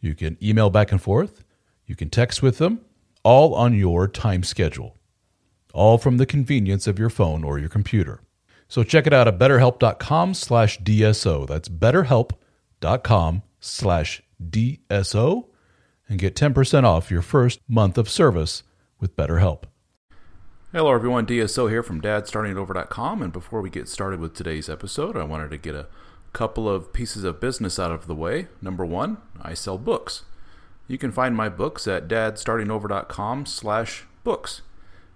You can email back and forth. You can text with them, all on your time schedule, all from the convenience of your phone or your computer. So check it out at betterhelp.com slash DSO. That's betterhelp.com slash DSO and get 10% off your first month of service with BetterHelp. Hello, everyone. DSO here from dadstartingover.com. And before we get started with today's episode, I wanted to get a couple of pieces of business out of the way. Number one, I sell books. You can find my books at dadstartingover.com slash books.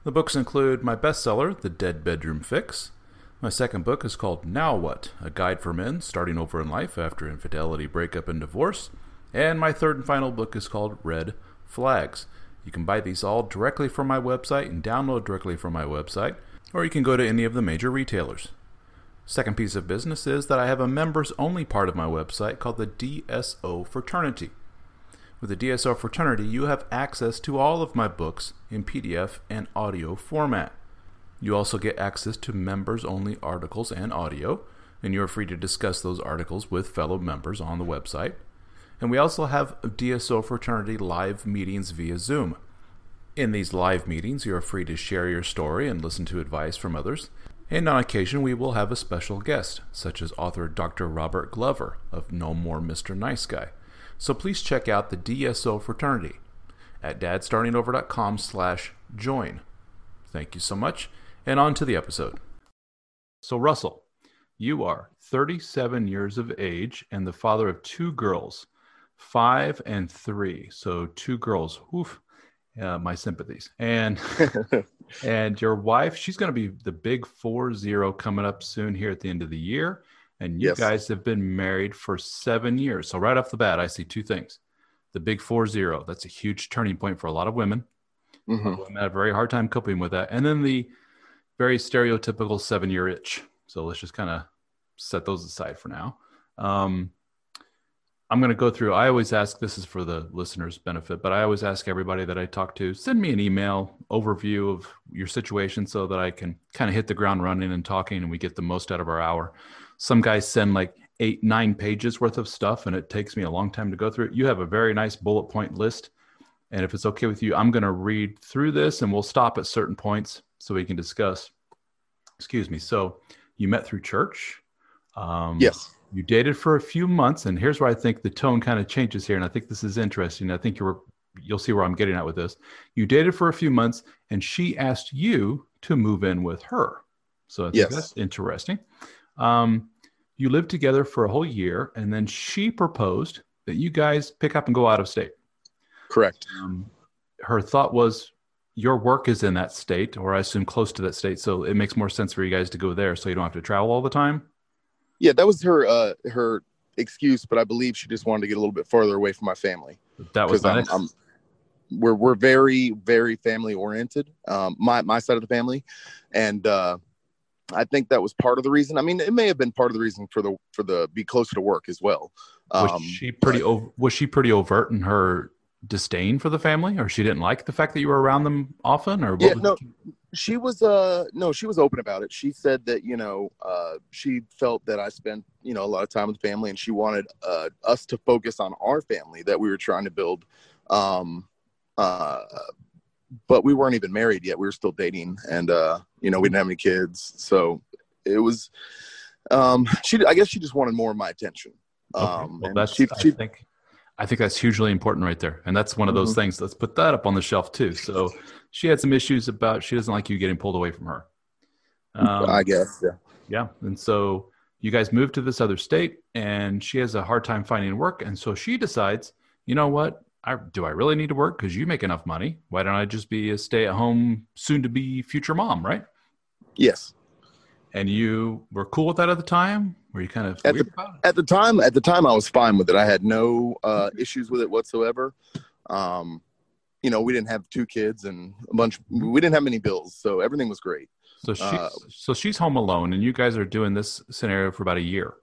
The books include my bestseller, The Dead Bedroom Fix. My second book is called Now What? A Guide for Men Starting Over in Life After Infidelity, Breakup, and Divorce. And my third and final book is called Red Flags. You can buy these all directly from my website and download directly from my website, or you can go to any of the major retailers. Second piece of business is that I have a members only part of my website called the DSO Fraternity. With the DSO Fraternity, you have access to all of my books in PDF and audio format. You also get access to members only articles and audio, and you are free to discuss those articles with fellow members on the website. And we also have DSO Fraternity live meetings via Zoom. In these live meetings, you are free to share your story and listen to advice from others. And on occasion, we will have a special guest, such as author Dr. Robert Glover of No More Mr. Nice Guy. So please check out the DSO fraternity at dadstartingover.com slash join. Thank you so much, and on to the episode. So, Russell, you are 37 years of age and the father of two girls, five and three. So, two girls. Oof uh, my sympathies. And and your wife, she's going to be the big four zero coming up soon here at the end of the year. And you yes. guys have been married for seven years. So right off the bat, I see two things: the big four zero. That's a huge turning point for a lot of women. Mm-hmm. Women have a very hard time coping with that. And then the very stereotypical seven year itch. So let's just kind of set those aside for now. Um, I'm going to go through. I always ask this is for the listeners' benefit, but I always ask everybody that I talk to send me an email overview of your situation so that I can kind of hit the ground running and talking and we get the most out of our hour. Some guys send like eight, nine pages worth of stuff and it takes me a long time to go through it. You have a very nice bullet point list. And if it's okay with you, I'm going to read through this and we'll stop at certain points so we can discuss. Excuse me. So you met through church. Um, yes you dated for a few months and here's where i think the tone kind of changes here and i think this is interesting i think you're you'll see where i'm getting at with this. You dated for a few months and she asked you to move in with her. So I yes. that's interesting. Um, you lived together for a whole year and then she proposed that you guys pick up and go out of state. Correct. Um, her thought was your work is in that state or i assume close to that state so it makes more sense for you guys to go there so you don't have to travel all the time yeah, that was her uh her excuse, but I believe she just wanted to get a little bit farther away from my family. That was nice. I'm, I'm, we're we're very very family oriented. Um, my my side of the family, and uh, I think that was part of the reason. I mean, it may have been part of the reason for the for the be closer to work as well. Um, was she pretty but, was she pretty overt in her disdain for the family, or she didn't like the fact that you were around them often, or yeah, no, she was uh no she was open about it. She said that you know uh she felt that i spent you know a lot of time with the family and she wanted uh us to focus on our family that we were trying to build um uh but we weren't even married yet. We were still dating and uh you know we didn't have any kids. So it was um she i guess she just wanted more of my attention. Um okay. well, that's she, she, think I think that's hugely important right there. And that's one of those Mhm. things. Let's put that up on the shelf too. So she had some issues about she doesn't like you getting pulled away from her. Um, I guess. Yeah. yeah. And so you guys move to this other state and she has a hard time finding work. And so she decides, you know what? I, do I really need to work? Because you make enough money. Why don't I just be a stay at home, soon to be future mom, right? Yes. And you were cool with that at the time? Were you kind of At it? At the time, at the time, I was fine with it. I had no uh, issues with it whatsoever. Um, you know, we didn't have two kids and a bunch. We didn't have many bills, so everything was great. So she's, uh, so she's home alone, and you guys are doing this scenario for about a year.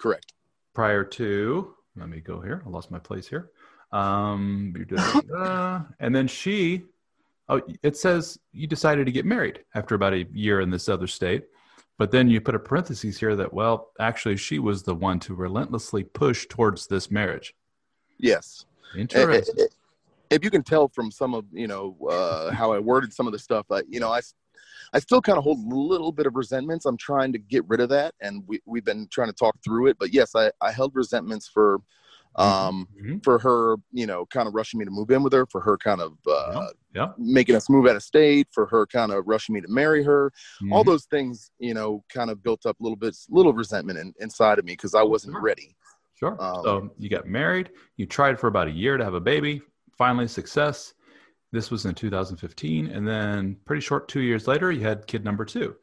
Correct. prior to let me go here i lost my place here um uh, and then she oh it says you decided to get married after about a year in this other state but then you put a parenthesis here that well actually she was the one to relentlessly push towards this marriage Yes. interesting If you can tell from some of you know uh, how I worded some of the stuff, I, you know, I, I still kind of hold a little bit of resentments. I'm trying to get rid of that, and we we've been trying to talk through it. But yes, I, I held resentments for, um, Mhm. for her, you know, kind of rushing me to move in with her, for her kind of uh, yeah making us move out of state, for her kind of rushing me to marry her. All Mhm. those things, you know, kind of built up a little bit, little resentment in, inside of me because I wasn't Sure. ready. Sure. Um, so you got married. You tried for about a year to have a baby. Finally, success. This was in 2015, and then pretty short two years later, you had kid number two,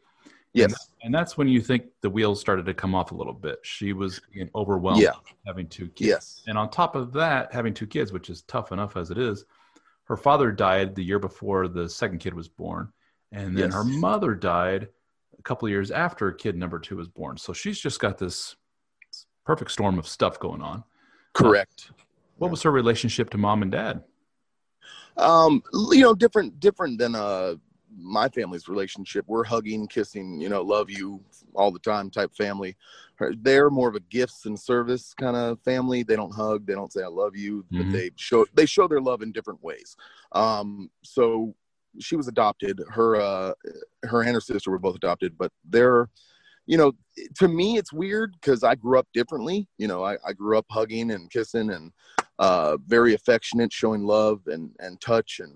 Yes. and that's when you think the wheels started to come off a little bit. She was overwhelmed Yeah. having two kids, Yes. and on top of that, having two kids, which is tough enough as it is. Her father died the year before the second kid was born, and then Yes. her mother died a couple of years after kid number two was born. So she's just got this perfect storm of stuff going on. Correct. What was her relationship to mom and dad? um you know different different than uh my family's relationship we're hugging kissing you know love you all the time type family. They're more of a gifts and service kind of family. They don't hug they don't say i love you Mhm. but they show they show their love in different ways. Um so she was adopted. Her uh her and her sister were both adopted but they're you know to me it's weird because i grew up differently. You know I, I grew up hugging and kissing and uh, very affectionate, showing love and and touch, and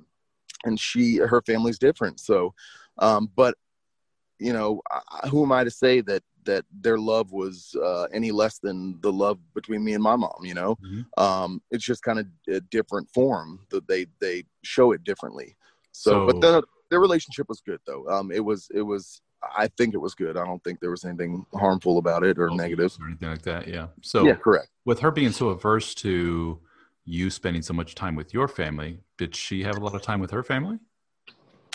and she her family's different. So, um, but you know, I, who am I to say that that their love was uh, any less than the love between me and my mom? You know, Mhm. um, it's just kind of a different form that they they show it differently. So, So- but the their relationship was good though. Um, it was it was. I think it was good. I don't think there was anything harmful about it or negative. or anything like that. Yeah. So Yeah, correct. with her being so averse to you spending so much time with your family, did she have a lot of time with her family?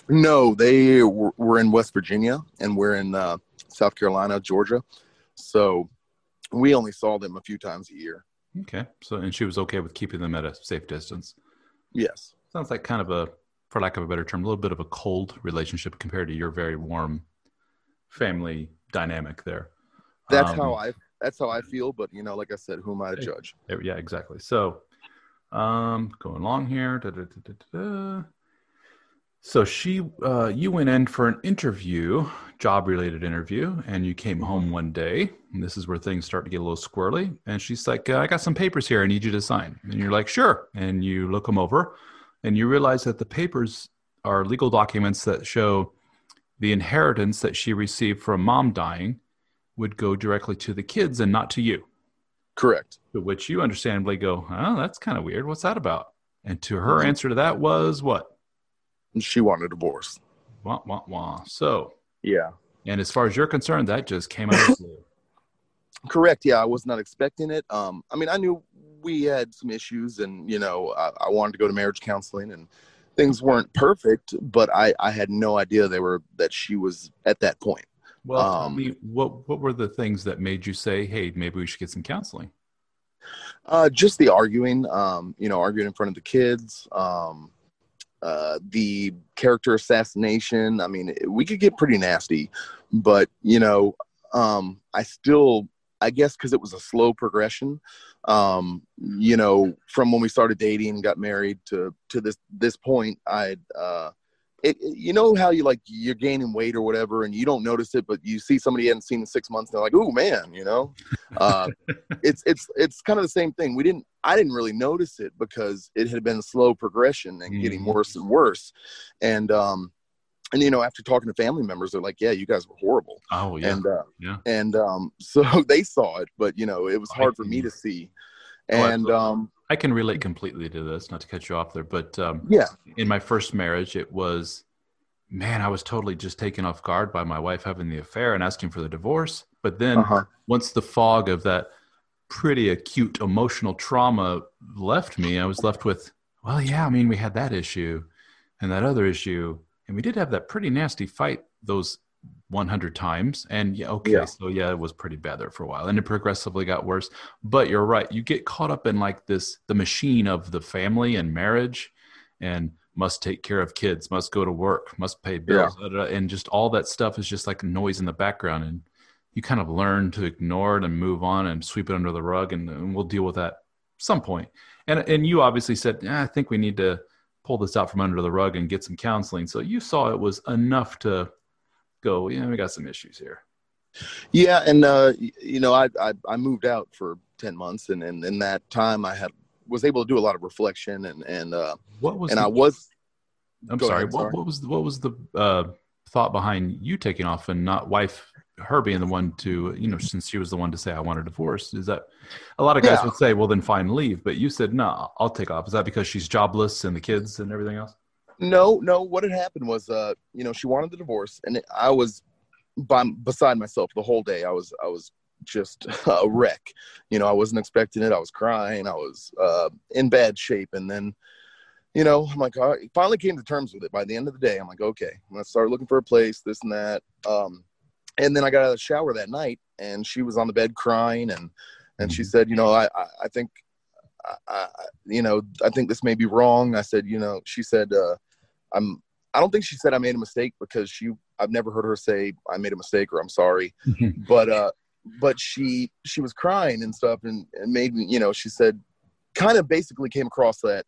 No, they were were in West Virginia and we're in uh, South Carolina, Georgia. So we only saw them a few times a year. Okay. So and she was okay with keeping them at a safe distance. Yes. Sounds like kind of a, for lack of a better term, a little bit of a cold relationship compared to your very warm family dynamic there. That's Um, how I that's how I feel, but you know, like I said, who am I to judge? Yeah, exactly. So, um, going along here. da, da, da. So she, uh, you went in for an interview, job-related interview, and you came home one day. And this is where things start to get a little squirrely. And she's like, uh, "I got some papers here. I need you to sign." And you're like, "Sure." And you look them over, and you realize that the papers are legal documents that show the inheritance that she received from mom dying would go directly to the kids and not to you. Correct. To which you understandably go, oh, that's kind of weird. What's that about? And to her Mhm. answer to that was what? She wanted a divorce. Wah, wah, wah. So, Yeah. and as far as you're concerned, that just came out of the blue. Correct. Yeah, I was not expecting it. Um, I mean, I knew we had some issues, and you know, I, I wanted to go to marriage counseling, and things weren't perfect. But I, I had no idea they were that she was at that point. Well, tell Um, me, what, what were the things that made you say, hey, maybe we should get some counseling? Uh, just the arguing, um, you know, arguing in front of the kids, um, uh, the character assassination. I mean, we could get pretty nasty, but you know, um, I still, I guess, because it was a slow progression. Um, you know, from when we started dating and got married to to this this point, I uh, it, you know how you like you're gaining weight or whatever and you don't notice it but you see somebody you hadn't seen in six months and they're like oh man you know uh, it's it's it's kind of the same thing we didn't i didn't really notice it because it had been a slow progression and getting Mhm. worse and worse and um and you know after talking to family members they're like yeah you guys were horrible Oh yeah. and uh Yeah. and um so they saw it but you know it was hard for me to see and absolutely. um I can relate completely to this. Not to cut you off there, but um, yeah in my first marriage, it was, man, I was totally just taken off guard by my wife having the affair and asking for the divorce. But then uh-huh once the fog of that pretty acute emotional trauma left me, I was left with, well, yeah, I mean, we had that issue and that other issue, and we did have that pretty nasty fight those 100 times. And yeah, okay, Yeah. so yeah, it was pretty bad there for a while, and it progressively got worse. But you're right, you get caught up in like this the machine of the family and marriage, and must take care of kids, must go to work, must pay bills, da, and just all that stuff is just like noise in the background and you kind of learn to ignore it and move on and sweep it under the rug and, and we'll deal with that some point and and you obviously said "Yeah, i think we need to pull this out from under the rug and get some counseling so you saw it was enough to go yeah we got some issues here Yeah, and uh, you know, I, I I moved out for ten months, and, and in that time, I had was able to do a lot of reflection, and and uh, what was and the, I was i'm sorry, ahead, what, sorry. what was the, what was the uh, thought behind you taking off and not wife her being the one to you know since she was the one to say i want a divorce is that a lot of guys Yeah. would say well then fine leave but you said no i'll take off is that because she's jobless and the kids and everything else no no. What had happened was, uh, you know, she wanted the divorce, and I was by, beside myself the whole day. I was I was just a wreck. You know, I wasn't expecting it. I was crying. I was uh, in bad shape, and then. You know, I'm like, I finally came to terms with it. By the end of the day, I'm like, okay, I'm gonna start looking for a place, this and that. Um, and then I got out of the shower that night, and she was on the bed crying, and and she Mhm. said, you know, I I, I think, I, I, you know, I think this may be wrong. I said, you know, she said, uh, I'm. I don't think she said I made a mistake because she. I've never heard her say I made a mistake or I'm sorry, but uh, but she she was crying and stuff, and and made me, you know, she said, kind of basically came across that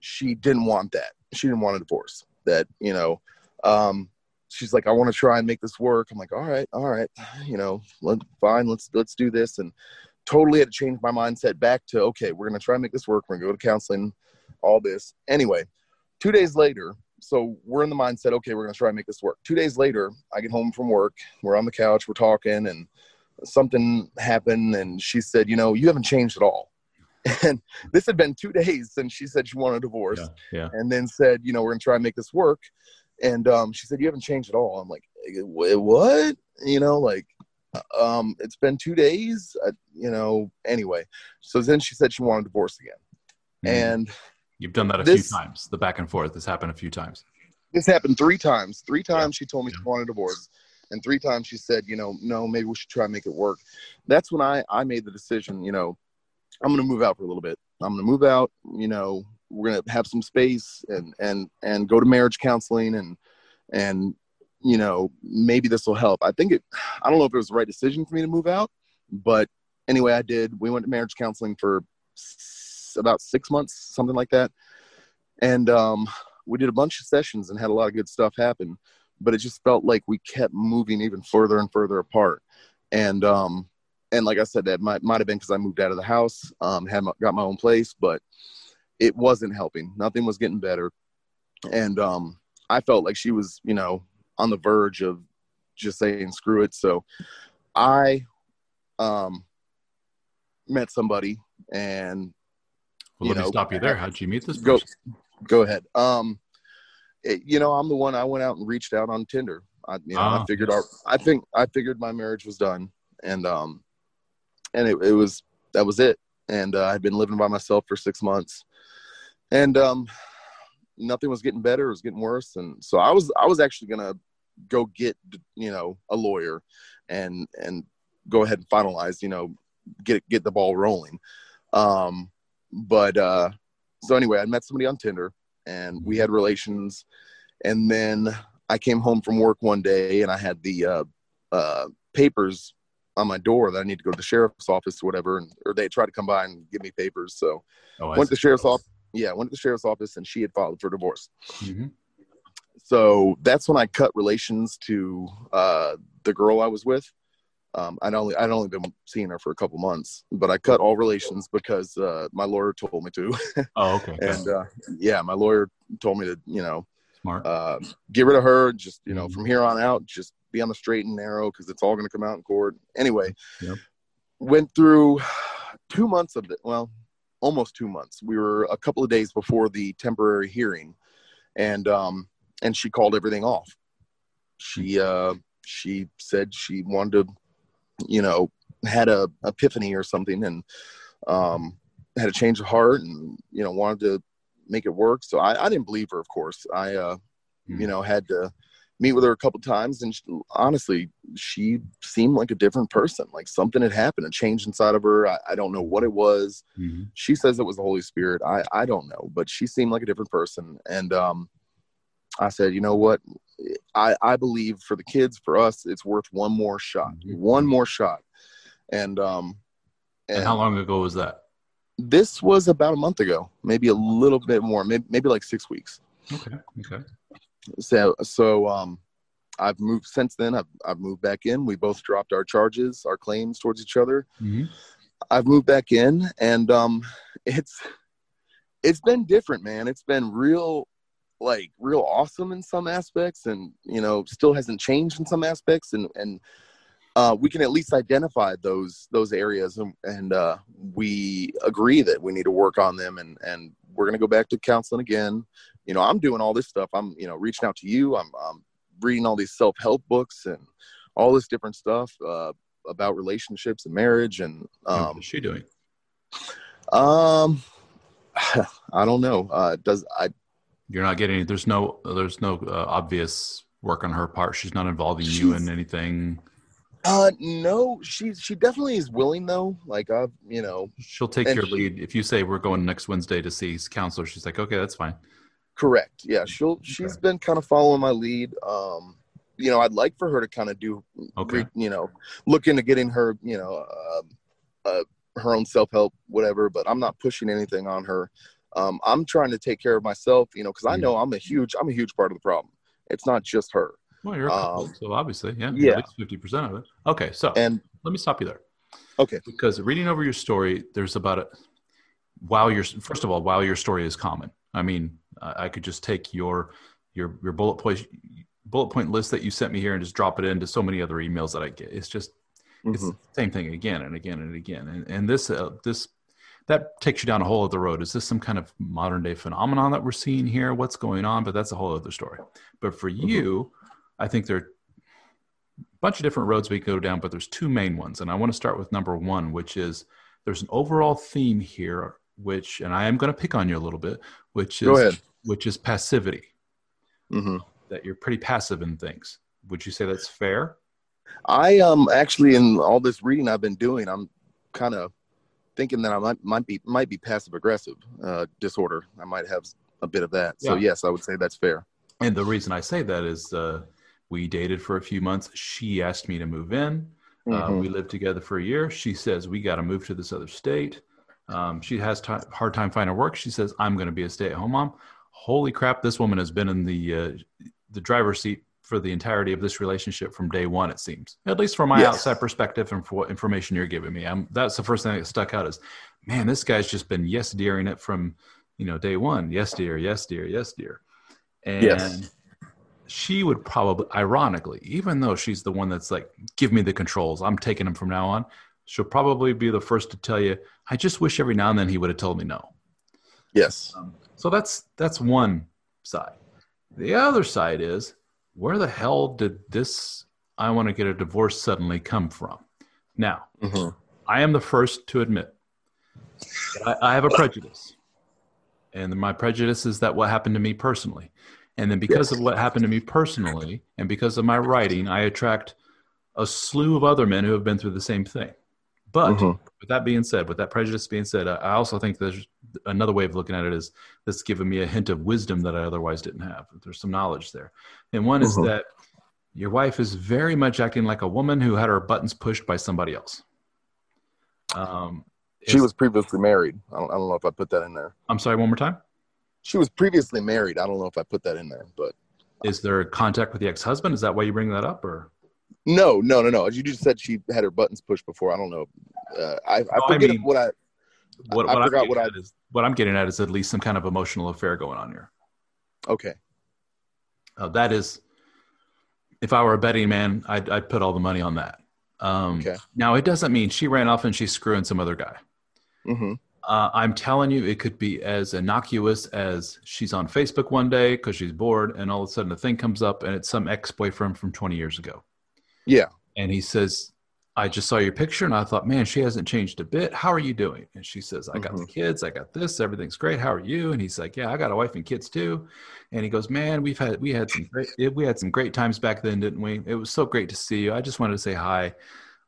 she didn't want that. She didn't want a divorce. That you know, um, she's like, I want to try and make this work. I'm like, all right, all right, you know, let, fine, let's let's do this. And totally had to change my mindset back to okay, we're gonna try and make this work. We're gonna go to counseling, all this. Anyway, two days later, so we're in the mindset, okay, we're gonna try and make this work. Two days later, I get home from work. We're on the couch, we're talking, and something happened, and she said, you know, you haven't changed at all. And this had been two days since she said she wanted a divorce yeah yeah and then said, you know, we're gonna try and make this work. And um, she said, you haven't changed at all. I'm like, what? You know, like, um, it's been two days. I, you know, anyway. So then she said she wanted a divorce again, Mhm. and You've done that a This- few times. The back and forth This happened a few times. this happened three times. Three times she told me Yeah. she wanted a divorce, and three times she said, you know, no, maybe we should try and make it work. That's when I I made the decision. You know, I'm gonna move out for a little bit. I'm gonna move out. You know, we're gonna have some space and and and go to marriage counseling and and you know maybe this will help. I think it. I don't know if it was the right decision for me to move out, but anyway, I did. We went to marriage counseling for about six months, something like that, and um, we did a bunch of sessions and had a lot of good stuff happen. But it just felt like we kept moving even further and further apart, and um, and like I said, that might might have been because I moved out of the house, um, had my, got my own place, but it wasn't helping. Nothing was getting better, and um, I felt like she was, you know, on the verge of just saying screw it. So I um, met somebody, and Well, let me stop you there. How'd you meet this Go. person? go ahead. Um, it- you know, I'm the one. I went out and reached out on Tinder. I, you know, I Ah, figured yes. our, I think I figured my marriage was done, and um, and it, it was that was it. And uh, I'd been living by myself for six months, and um, nothing was getting better. It was getting worse, and so I was I was actually gonna go get you know a lawyer, and and go ahead and finalize you know get get the ball rolling. Um, but uh, so anyway, I met somebody on Tinder, and we had relations, and then I came home from work one day, and I had the uh, uh, papers on my door that I need to go to the sheriff's office or whatever, and, or they tried to come by and give me papers. So Oh, I went to the sheriff's office. Yeah, went to the sheriff's office, and she had filed for divorce. Mhm. so that's when I cut relations to uh, the girl I was with. Um, I'd only I'd only been seeing her for a couple months, but I cut all relations because uh, my lawyer told me to. Oh, okay. and uh, yeah, my lawyer told me to you know Smart. uh, get rid of her. Just you know Mhm. from here on out, just be on the straight and narrow because it's all going to come out in court anyway. Yep. Went through two months of it. Well, almost two months. We were a couple of days before the temporary hearing, and um, and she called everything off. She uh, she said she wanted to, you know, had a epiphany or something, and um, had a change of heart, and you know wanted to make it work. So I, I didn't believe her, of course. I uh, Hmm. you know had to meet with her a couple times, and she, honestly, she seemed like a different person. Like something had happened, a change inside of her. I, I don't know what it was Mhm. she says it was the holy spirit i i don't know but she seemed like a different person and um i said you know what i i believe for the kids for us it's worth one more shot Mhm. one more shot and um And how long ago was that? this was about a month ago maybe a little bit more maybe, maybe like six weeks Okay. Okay. so so um i've moved since then I've, I've moved back in we both dropped our charges our claims towards each other Mhm. I've moved back in and um it's it's been different, man. It's been real like real awesome in some aspects and you know still hasn't changed in some aspects and and uh, we can at least identify those those areas and, and uh, we agree that we need to work on them and and we're going to go back to counseling again you know i'm doing all this stuff i'm you know reaching out to you i'm, I'm reading all these self-help books and all this different stuff uh, about relationships and marriage and um, What's she doing? um, I don't know. Uh, does I? You're not getting. There's no. There's no uh, obvious work on her part. She's not involving you in anything. Uh, no. She she definitely is willing though. Like I've you know She'll take your she- lead. If you say we're going next Wednesday to see his counselor, she's like, okay, that's fine. correct. Yeah, she'll she's been kind of following my lead. Um, you know, I'd like for her to kind of do Okay. re- you know look into getting her you know uh, uh, her own self help whatever. But I'm not pushing anything on her. Um, I'm trying to take care of myself. You know, because I know I'm a huge I'm a huge part of the problem. It's not just her. Well, you're Um, so obviously, yeah, yeah. at least fifty percent of it. Okay, so And let me stop you there. Okay. Because reading over your story, there's about a while your first of all, while your story is common. I mean, I could just take your your your bullet point bullet point list that you sent me here and just drop it into so many other emails that I get. It's just it's Mhm. the same thing again and again and again. And and this uh, this that takes you down a whole other road. Is this some kind of modern day phenomenon that we're seeing here? What's going on? But that's a whole other story. But for you, I think there are a bunch of different roads we can go down, but there's two main ones. And I want to start with number one, which is there's an overall theme here, which, and I am going to pick on you a little bit, which is which is passivity. hmm That you're pretty passive in things. Would you say that's fair? I um actually in all this reading I've been doing, I'm kind of thinking that I might might be might be passive aggressive uh, disorder. I might have a bit of that. So yes, I would say that's fair. And the reason I say that is uh, we dated for a few months. She asked me to move in. Uh, Mhm. we lived together for a year. She says we got to move to this other state. Um, she has ti hard time finding work. She says I'm going to be a stay-at-home mom. Holy crap! This woman has been in the uh, the driver's seat for the entirety of this relationship from day one. It seems, at least from my Yes. outside perspective and for what information you're giving me. I'm, that's the first thing that stuck out is, man, this guy's just been yes dearing it from you know day one. Yes, dear. Yes, dear. Yes, dear. And Yes. she would probably, ironically, even though she's the one that's like, give me the controls, I'm taking them from now on, she'll probably be the first to tell you, I just wish every now and then he would have told me no. Yes. Um, so that's that's one side. The other side is, where the hell did this I want to get a divorce suddenly come from? Now, hmm I am the first to admit that I, I have a prejudice. And my prejudice is that what happened to me personally. And then because Yes. of what happened to me personally, and because of my writing, I attract a slew of other men who have been through the same thing. But Mhm. with that being said, with that prejudice being said, I I also think there's another way of looking at it is that's giving me a hint of wisdom that I otherwise didn't have. There's some knowledge there. And one is Mhm. that your wife is very much acting like a woman who had her buttons pushed by somebody else. Um, She was previously married. I don't, I don't know if I put that in there. I'm sorry, one more time. She was previously married. I don't know if I put that in there, but is there contact with the ex-husband? Is that why you bring that up, or No, no, no, no. You just said she had her buttons pushed before. I don't know. Uh, I, I No, I forget mean- what I. what? I what I'm forgot getting what I- at is what I'm getting at is at least some kind of emotional affair going on here. Okay. Uh, that is, if I were a betting man, I'd, I'd put all the money on that. Um, Okay. Now, it doesn't mean she ran off and she's screwing some other guy. hmm Uh, I'm telling you, it could be as innocuous as she's on Facebook one day because she's bored, and all of a sudden a thing comes up, and it's some ex boyfriend from 20 years ago. Yeah. And he says, I just saw your picture and I thought, man, she hasn't changed a bit. How are you doing? And she says, I got the kids, I got this, everything's great. How are you? And he's like, Yeah, I got a wife and kids too. And he goes, Man, we've had we had some great we had some great times back then, didn't we? It was so great to see you. I just wanted to say hi.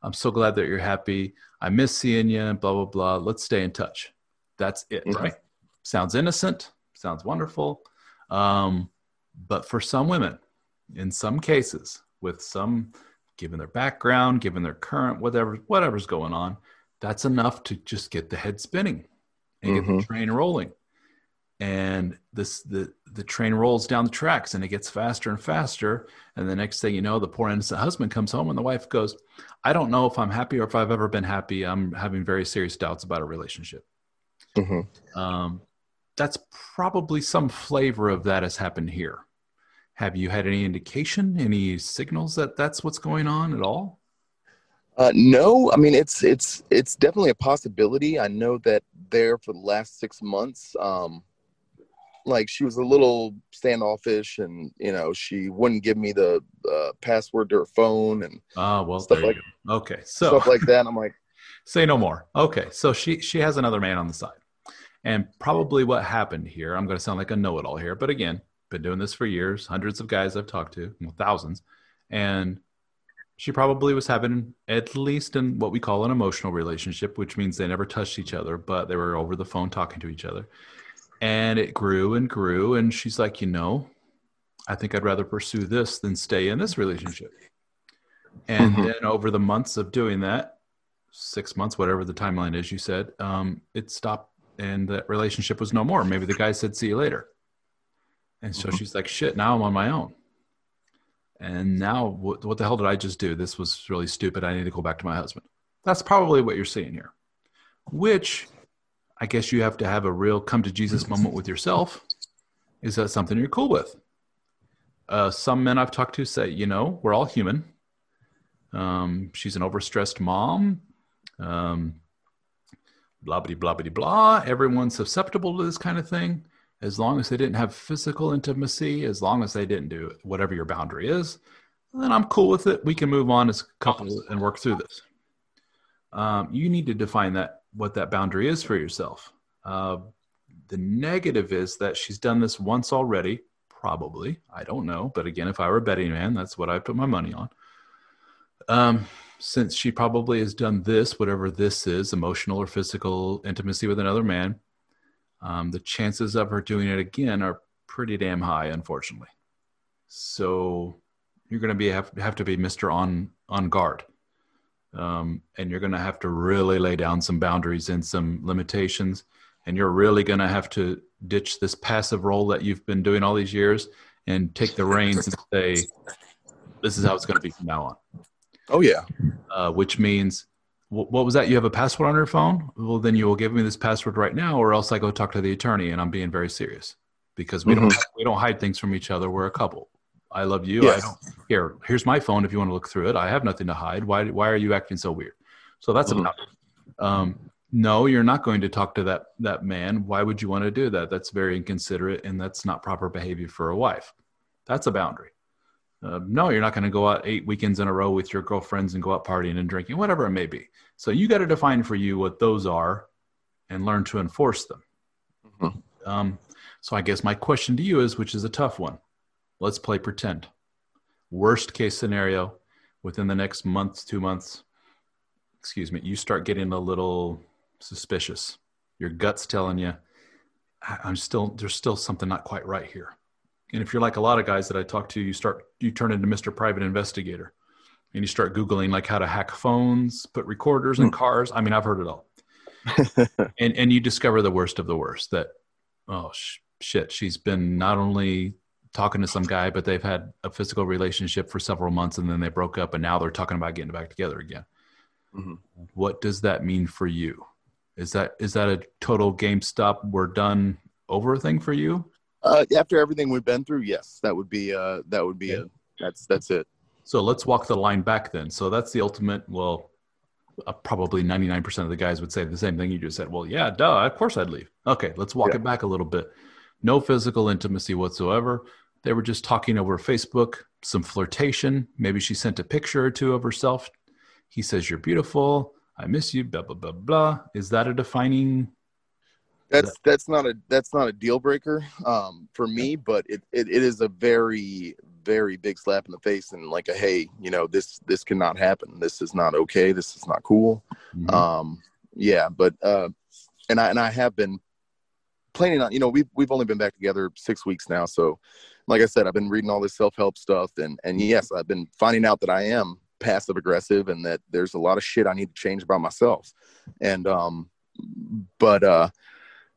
I'm so glad that you're happy. I miss seeing you, and blah, blah, blah. Let's stay in touch. That's it, Mhm. right? Sounds innocent, sounds wonderful. Um, but for some women, in some cases, with some given their background, given their current, whatever, whatever's going on, that's enough to just get the head spinning and get the Mhm. train rolling. And this the the train rolls down the tracks and it gets faster and faster. And the next thing you know, the poor innocent husband comes home and the wife goes, I don't know if I'm happy or if I've ever been happy. I'm having very serious doubts about a relationship. hmm Um, that's probably some flavor of that has happened here. Have you had any indication, any signals that that's what's going on at all? Uh, no, I mean it's it's it's definitely a possibility. I know that there for the last six months, um, like she was a little standoffish, and you know she wouldn't give me the uh, password to her phone and Ah, well, Stuff like- Okay, so stuff like that. I'm like, say no more. Okay, so she she has another man on the side, and probably what happened here. I'm going to sound like a know-it-all here, but again, been doing this for years. Hundreds of guys I've talked to, well, thousands, and she probably was having at least in what we call an emotional relationship, which means they never touched each other, but they were over the phone talking to each other, and it grew and grew. And she's like, you know, I think I'd rather pursue this than stay in this relationship. And Mhm. then over the months of doing that, six months, whatever the timeline is, you said, um, it stopped and that relationship was no more. Maybe the guy said, see you later. And so Mhm. she's like, shit, now I'm on my own. And now what, what the hell did I just do? This was really stupid. I need to go back to my husband. That's probably what you're seeing here, which I guess you have to have a real come to Jesus moment with yourself. Is that something you're cool with? Uh, some men I've talked to say, you know, we're all human. Um, she's an overstressed mom. Um, blah, blah, blah, blah, blah. Everyone's susceptible to this kind of thing. As long as they didn't have physical intimacy, as long as they didn't do whatever your boundary is, then I'm cool with it. We can move on as a couple and work through this. Um, you need to define that what that boundary is for yourself. Uh, the negative is that she's done this once already, probably. I don't know, but again, if I were a betting man, that's what I put my money on. Um, since she probably has done this, whatever this is, emotional or physical intimacy with another man, um, the chances of her doing it again are pretty damn high, unfortunately. So you're going to be have, have to be Mister on on guard, um, and you're going to have to really lay down some boundaries and some limitations, and you're really going to have to ditch this passive role that you've been doing all these years and take the reins and say, "This is how it's going to be from now on." oh yeah, uh, which means what was that? You have a password on your phone? Well, then you will give me this password right now, or else I go talk to the attorney. And I'm being very serious because we don't we don't hide things from each other. We're a couple. I love you. I don't, here, here's my phone. If you want to look through it, I have nothing to hide. Why why are you acting so weird? So that's Mhm. about. Um, no, you're not going to talk to that that man. Why would you want to do that? That's very inconsiderate, and that's not proper behavior for a wife. That's a boundary. Uh, no, you're not going to go out eight weekends in a row with your girlfriends and go out partying and drinking, whatever it may be. So you got to define for you what those are, and learn to enforce them. Mhm. Um, so I guess my question to you is, which is a tough one. Let's play pretend. Worst case scenario, within the next month, two months, excuse me, you start getting a little suspicious. Your gut's telling you, I'm still there's still something not quite right here. And if you're like a lot of guys that I talk to, you start you turn into Mr. Private Investigator, and you start googling like how to hack phones, put recorders in cars. I mean, I've heard it all. and and you discover the worst of the worst. That oh sh- shit, she's been not only talking to some guy, but they've had a physical relationship for several months and then they broke up and now they're talking about getting back together again. Mm-hmm. What does that mean for you? Is that is that a total game stop? We're done over thing for you? Uh, after everything we've been through, yes, that would be uh, that would be okay. a that's that's it. So let's walk the line back then. So that's the ultimate. Well, uh, probably 99% of the guys would say the same thing you just said. Well, yeah, duh, of course I'd leave. Okay, let's walk yeah. it back a little bit. No physical intimacy whatsoever. They were just talking over Facebook, some flirtation. Maybe she sent a picture or two of herself. He says, You're beautiful. I miss you, blah, blah, blah, blah. Is that a defining? That's that's not a that's not a deal breaker um, for me, but it, it, it is a very very big slap in the face and like a hey you know this this cannot happen. This is not okay. This is not cool. Mm-hmm. um yeah but uh and i and i have been planning on you know we've, we've only been back together six weeks now. So like i said i've been reading all this self-help stuff and and yes i've been finding out that i am passive aggressive and that there's a lot of shit i need to change about myself. And um but uh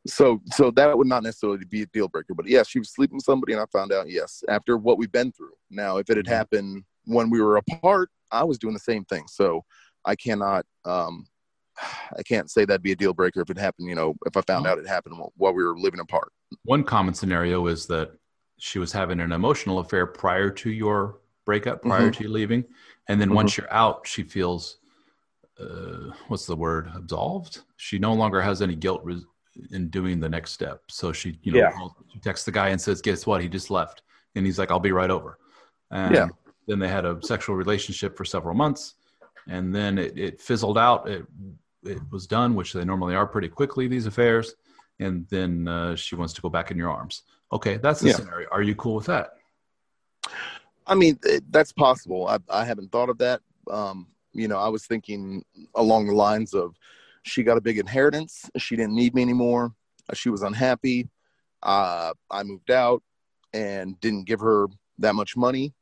so so that would not necessarily be a deal breaker but yes she was sleeping with somebody and i found out yes after what we've been through now if it had mm-hmm. happened when we were apart i was doing the same thing so i cannot um i can't say that'd be a deal breaker if it happened you know if i found out it happened while we were living apart one common scenario is that she was having an emotional affair prior to your breakup prior mm-hmm. to you leaving and then mm-hmm. once you're out she feels uh, what's the word absolved she no longer has any guilt in doing the next step. So she, you know, yeah. she texts the guy and says, "Guess what? He just left," and he's like, "I'll be right over." And yeah. Then they had a sexual relationship for several months, and then it, it fizzled out. It it was done, which they normally are pretty quickly. These affairs, and then uh, she wants to go back in your arms. Okay, that's the yeah. scenario. Are you cool with that? I mean, it, that's possible. I, I haven't thought of that. Um, you know, I was thinking along the lines of she got a big inheritance. She didn't need me anymore. She was unhappy. Uh, I moved out and didn't give her that much money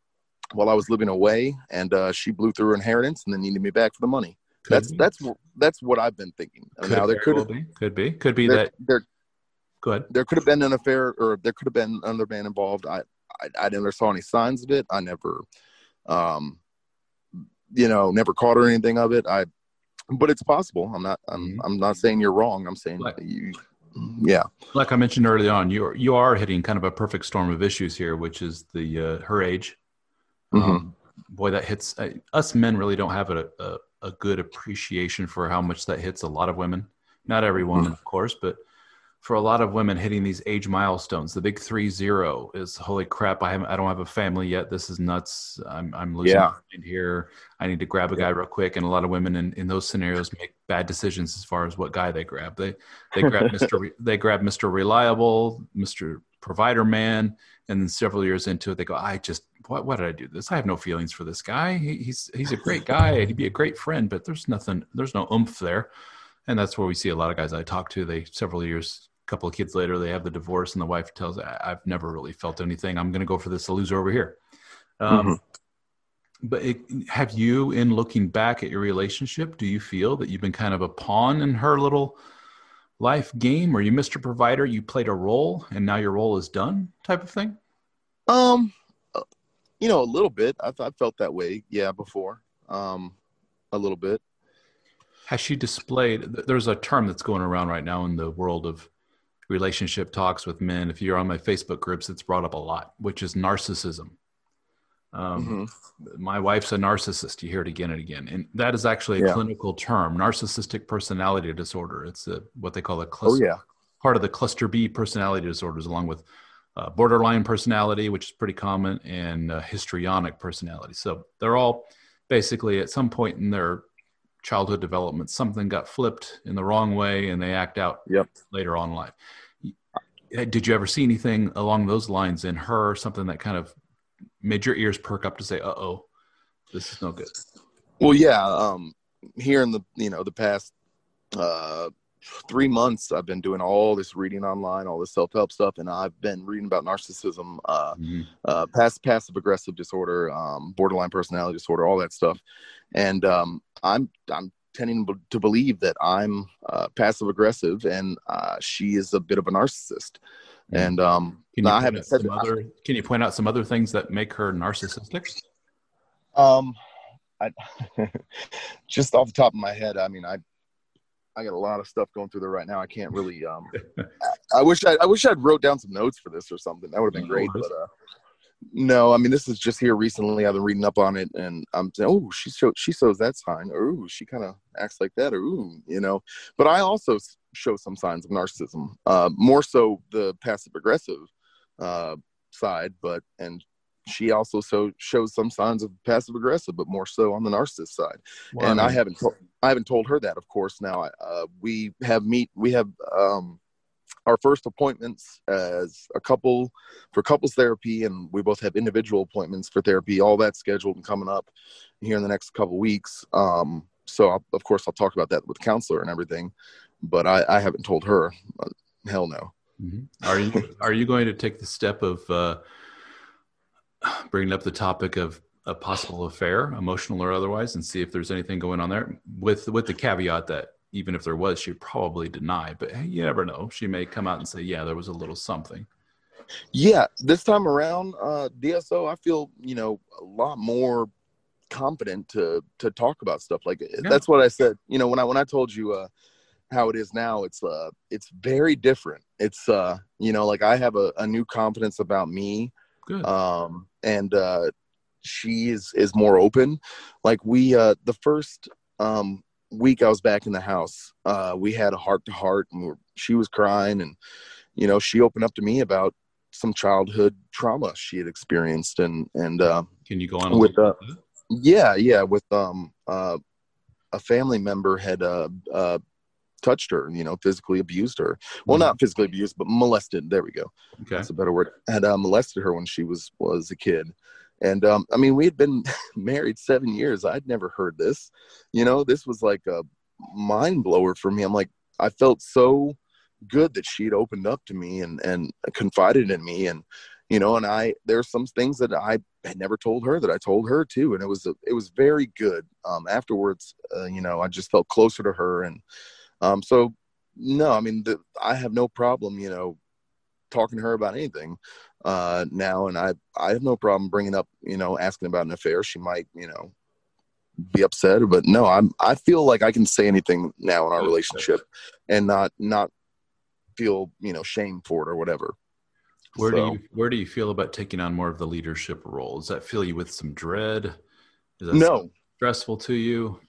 while I was living away, and uh, she blew through her inheritance and then needed me back for the money. Could that's be. that's that's what I've been thinking. Could now there could be could be could be there, that there. Go ahead. There could have been an affair, or there could have been another man involved. I, I I never saw any signs of it. I never, um, you know, never caught or anything of it. I but it's possible. I'm not. I'm. Mm-hmm. I'm not saying you're wrong. I'm saying like, you. Yeah. Like I mentioned early on, you are you are hitting kind of a perfect storm of issues here, which is the uh, her age. Mm-hmm. Um, boy, that hits uh, us men. Really don't have a, a, a good appreciation for how much that hits a lot of women. Not every woman, mm-hmm. of course, but for a lot of women hitting these age milestones. The big three zero is holy crap. I have I don't have a family yet. This is nuts. I'm I'm losing yeah. mind here. I need to grab a guy real quick. And a lot of women in, in those scenarios make bad decisions as far as what guy they grab. They they grab Mr. Re, they grab Mr. Reliable, Mr. Provider Man, and then several years into it, they go, I just what why did I do this? I have no feelings for this guy. He, he's he's a great guy. He'd be a great friend, but there's nothing. There's no oomph there. And that's where we see a lot of guys I talk to. They several years couple of kids later, they have the divorce, and the wife tells, "I've never really felt anything. I'm going to go for this loser over here." Um, mm-hmm. But it, have you, in looking back at your relationship, do you feel that you've been kind of a pawn in her little life game, or you Mr. Provider, you played a role, and now your role is done, type of thing? Um, you know, a little bit. I've, I've felt that way, yeah, before. Um, a little bit. Has she displayed? There's a term that's going around right now in the world of relationship talks with men, if you're on my Facebook groups, it's brought up a lot, which is narcissism. Um, mm-hmm. My wife's a narcissist. You hear it again and again, and that is actually a yeah. clinical term: narcissistic personality disorder. It's a, what they call a cluster, oh, yeah. part of the cluster B personality disorders, along with uh, borderline personality, which is pretty common, and uh, histrionic personality. So they're all basically at some point in their childhood development, something got flipped in the wrong way, and they act out yep. later on in life did you ever see anything along those lines in her something that kind of made your ears perk up to say uh-oh this is no good well yeah um here in the you know the past uh three months i've been doing all this reading online all this self-help stuff and i've been reading about narcissism uh, mm-hmm. uh past passive aggressive disorder um borderline personality disorder all that stuff and um i'm i'm tending to believe that I'm uh, passive aggressive and uh, she is a bit of a narcissist. And um, Can you, I haven't said other, can you point out some other things that make her narcissistic? Um, I just off the top of my head, I mean, I I got a lot of stuff going through there right now. I can't really. Um, I, I wish I I wish I'd wrote down some notes for this or something. That would have been great. But uh, no, I mean, this is just here recently. I've been reading up on it, and I'm saying, oh, she show, she shows that sign, or ooh, she kind of acts like that, or ooh, you know. But I also show some signs of narcissism, uh, more so the passive aggressive uh, side, but and she also so shows some signs of passive aggressive, but more so on the narcissist side. Well, and I, haven't told I haven't told her that, of course. Now uh, we have meet we have um, our first appointments as a couple for couples therapy, and we both have individual appointments for therapy. All that's scheduled and coming up here in the next couple weeks. Um, so I'll, of course I'll talk about that with counselor and everything, but I, I haven't told her. Uh, hell no. Mhm. Are you are you going to take the step of uh, bringing up the topic of a possible affair, emotional or otherwise, and see if there's anything going on there? With with the caveat that even if there was, she'd probably deny. But hey, you never know; she may come out and say, "Yeah, there was a little something." Yeah, this time around, uh, DSO, I feel you know a lot more confident to to talk about stuff like it. That's what I said. You know, when I when I told you uh, how it is now, it's uh, it's very different. It's uh, you know, like I have a, a new confidence about me, Good. um, and uh, she is is more open. Like we, uh, the first um week I was back in the house, uh, we had a heart to heart, and we were, she was crying, and you know, she opened up to me about some childhood trauma she had experienced and and uh, Can you go on with, uh, yeah yeah with um uh, a family member had uh, uh touched her you know physically abused her. Well Mhm. not physically abused but molested. There we go. Okay. that's a better word. Had uh, molested her when she was was a kid. And um i mean we had been married seven years. I'd never heard this. You know this was like a mind blower for me. I'm like i felt so good that she'd opened up to me and and confided in me. And you know and i there's some things that i had never told her that i told her too. And it was it was very good. Um afterwards uh, you know i just felt closer to her and um so no i mean the, i have no problem you know talking to her about anything uh now and i i have no problem bringing up you know asking about an affair she might you know be upset but no i'm i feel like i can say anything now in our relationship and not not feel you know shame for it or whatever Where So- do you where do you feel about taking on more of the leadership role? Does that fill you with some dread? Is that no stressful to you?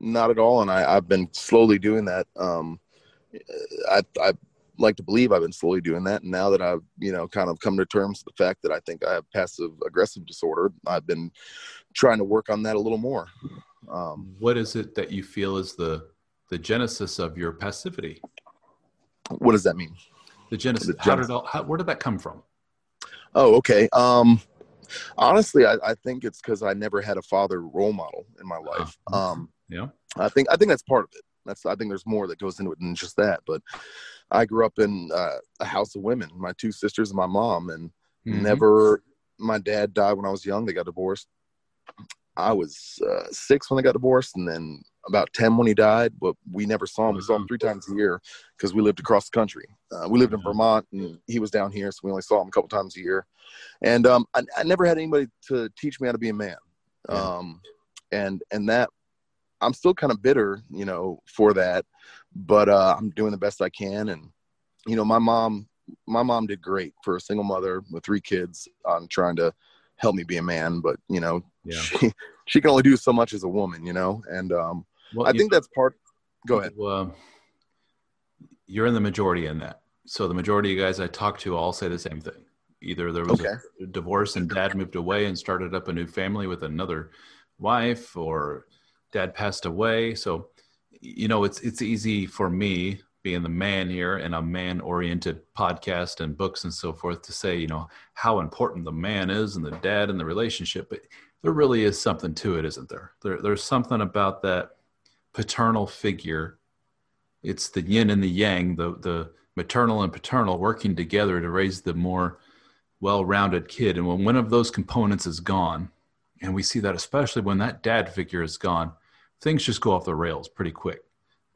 Not at all and i i've been slowly doing that um i i like to believe i've been slowly doing that and now that i've you know kind of come to terms with the fact that i think i have passive aggressive disorder i've been trying to work on that a little more um What is it that you feel is the the genesis of your passivity? what does that mean The genesis. The How did all, how, where did that come from? oh okay um honestly i, I think it's because i never had a father role model in my life Uh-huh. um Yeah. I think I think that's part of it. That's I think there's more that goes into it than just that. But I grew up in uh, a house of women, my two sisters and my mom, and Mhm. never. My dad died when I was young. They got divorced. I was uh, six when they got divorced, and then about ten when he died. But we never saw him. We saw him three times a year because we lived across the country. Uh, we lived in Vermont, and he was down here, so we only saw him a couple times a year. And um, I, I never had anybody to teach me how to be a man. Um, and and that I'm still kind of bitter, you know, for that, but uh, I'm doing the best I can. And you know, my mom, my mom did great for a single mother with three kids on trying to help me be a man. But you know, Yeah. she she can only do so much as a woman, you know. And um, Well, I think that's part. Go ahead. Well, you're in the majority in that. So the majority of guys I talk to all say the same thing. Either there was Okay. a divorce and dad moved away and started up a new family with another wife, or dad passed away. So, you know, it's it's easy for me being the man here and a man-oriented podcast and books and so forth to say, you know, how important the man is and the dad and the relationship. But there really is something to it, isn't there? There there's something about that paternal figure it's the yin and the yang the the maternal and paternal working together to raise the more well-rounded kid and when one of those components is gone and we see that especially when that dad figure is gone things just go off the rails pretty quick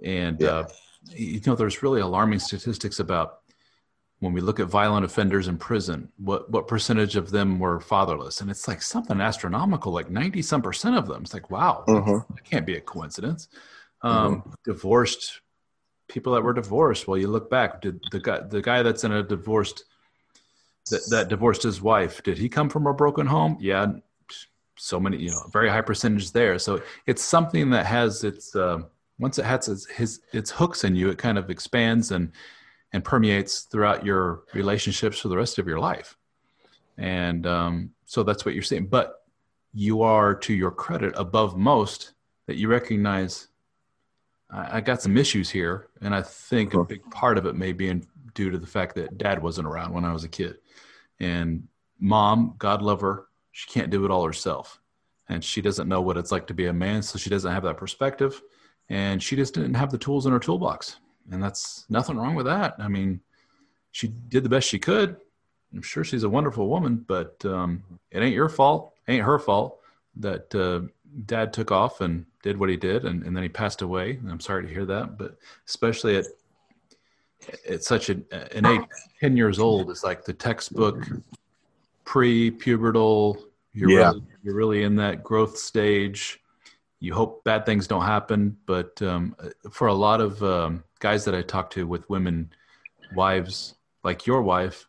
and Yeah. uh, you know there's really alarming statistics about when we look at violent offenders in prison, what what percentage of them were fatherless? And it's like something astronomical, like ninety some percent of them. It's like wow, Mhm. that can't be a coincidence. Um, Divorced people that were divorced. Well, you look back, did the guy the guy that's in a divorced that, that divorced his wife, did he come from a broken home? Yeah, so many, you know, very high percentage there. So it's something that has its uh, once it has its, his its hooks in you, it kind of expands and and permeates throughout your relationships for the rest of your life. And um, so that's what you're saying. But you are, to your credit, above most that you recognize. I, I got some issues here, and I think a Huh. big part of it may be in, due to the fact that Dad wasn't around when I was a kid, and Mom, God love her, she can't do it all herself, and she doesn't know what it's like to be a man, so she doesn't have that perspective, and she just didn't have the tools in her toolbox and that's nothing wrong with that. I mean, she did the best she could. I'm sure she's a wonderful woman, but um, it ain't your fault, ain't her fault that uh, dad took off and did what he did, and, and then he passed away. And I'm sorry to hear that, but especially at at such an, an age, ten years old, is like the textbook pre-pubertal. You're Yeah. really, you're really in that growth stage. You hope bad things don't happen but um, for a lot of um, guys that i talk to with women wives like your wife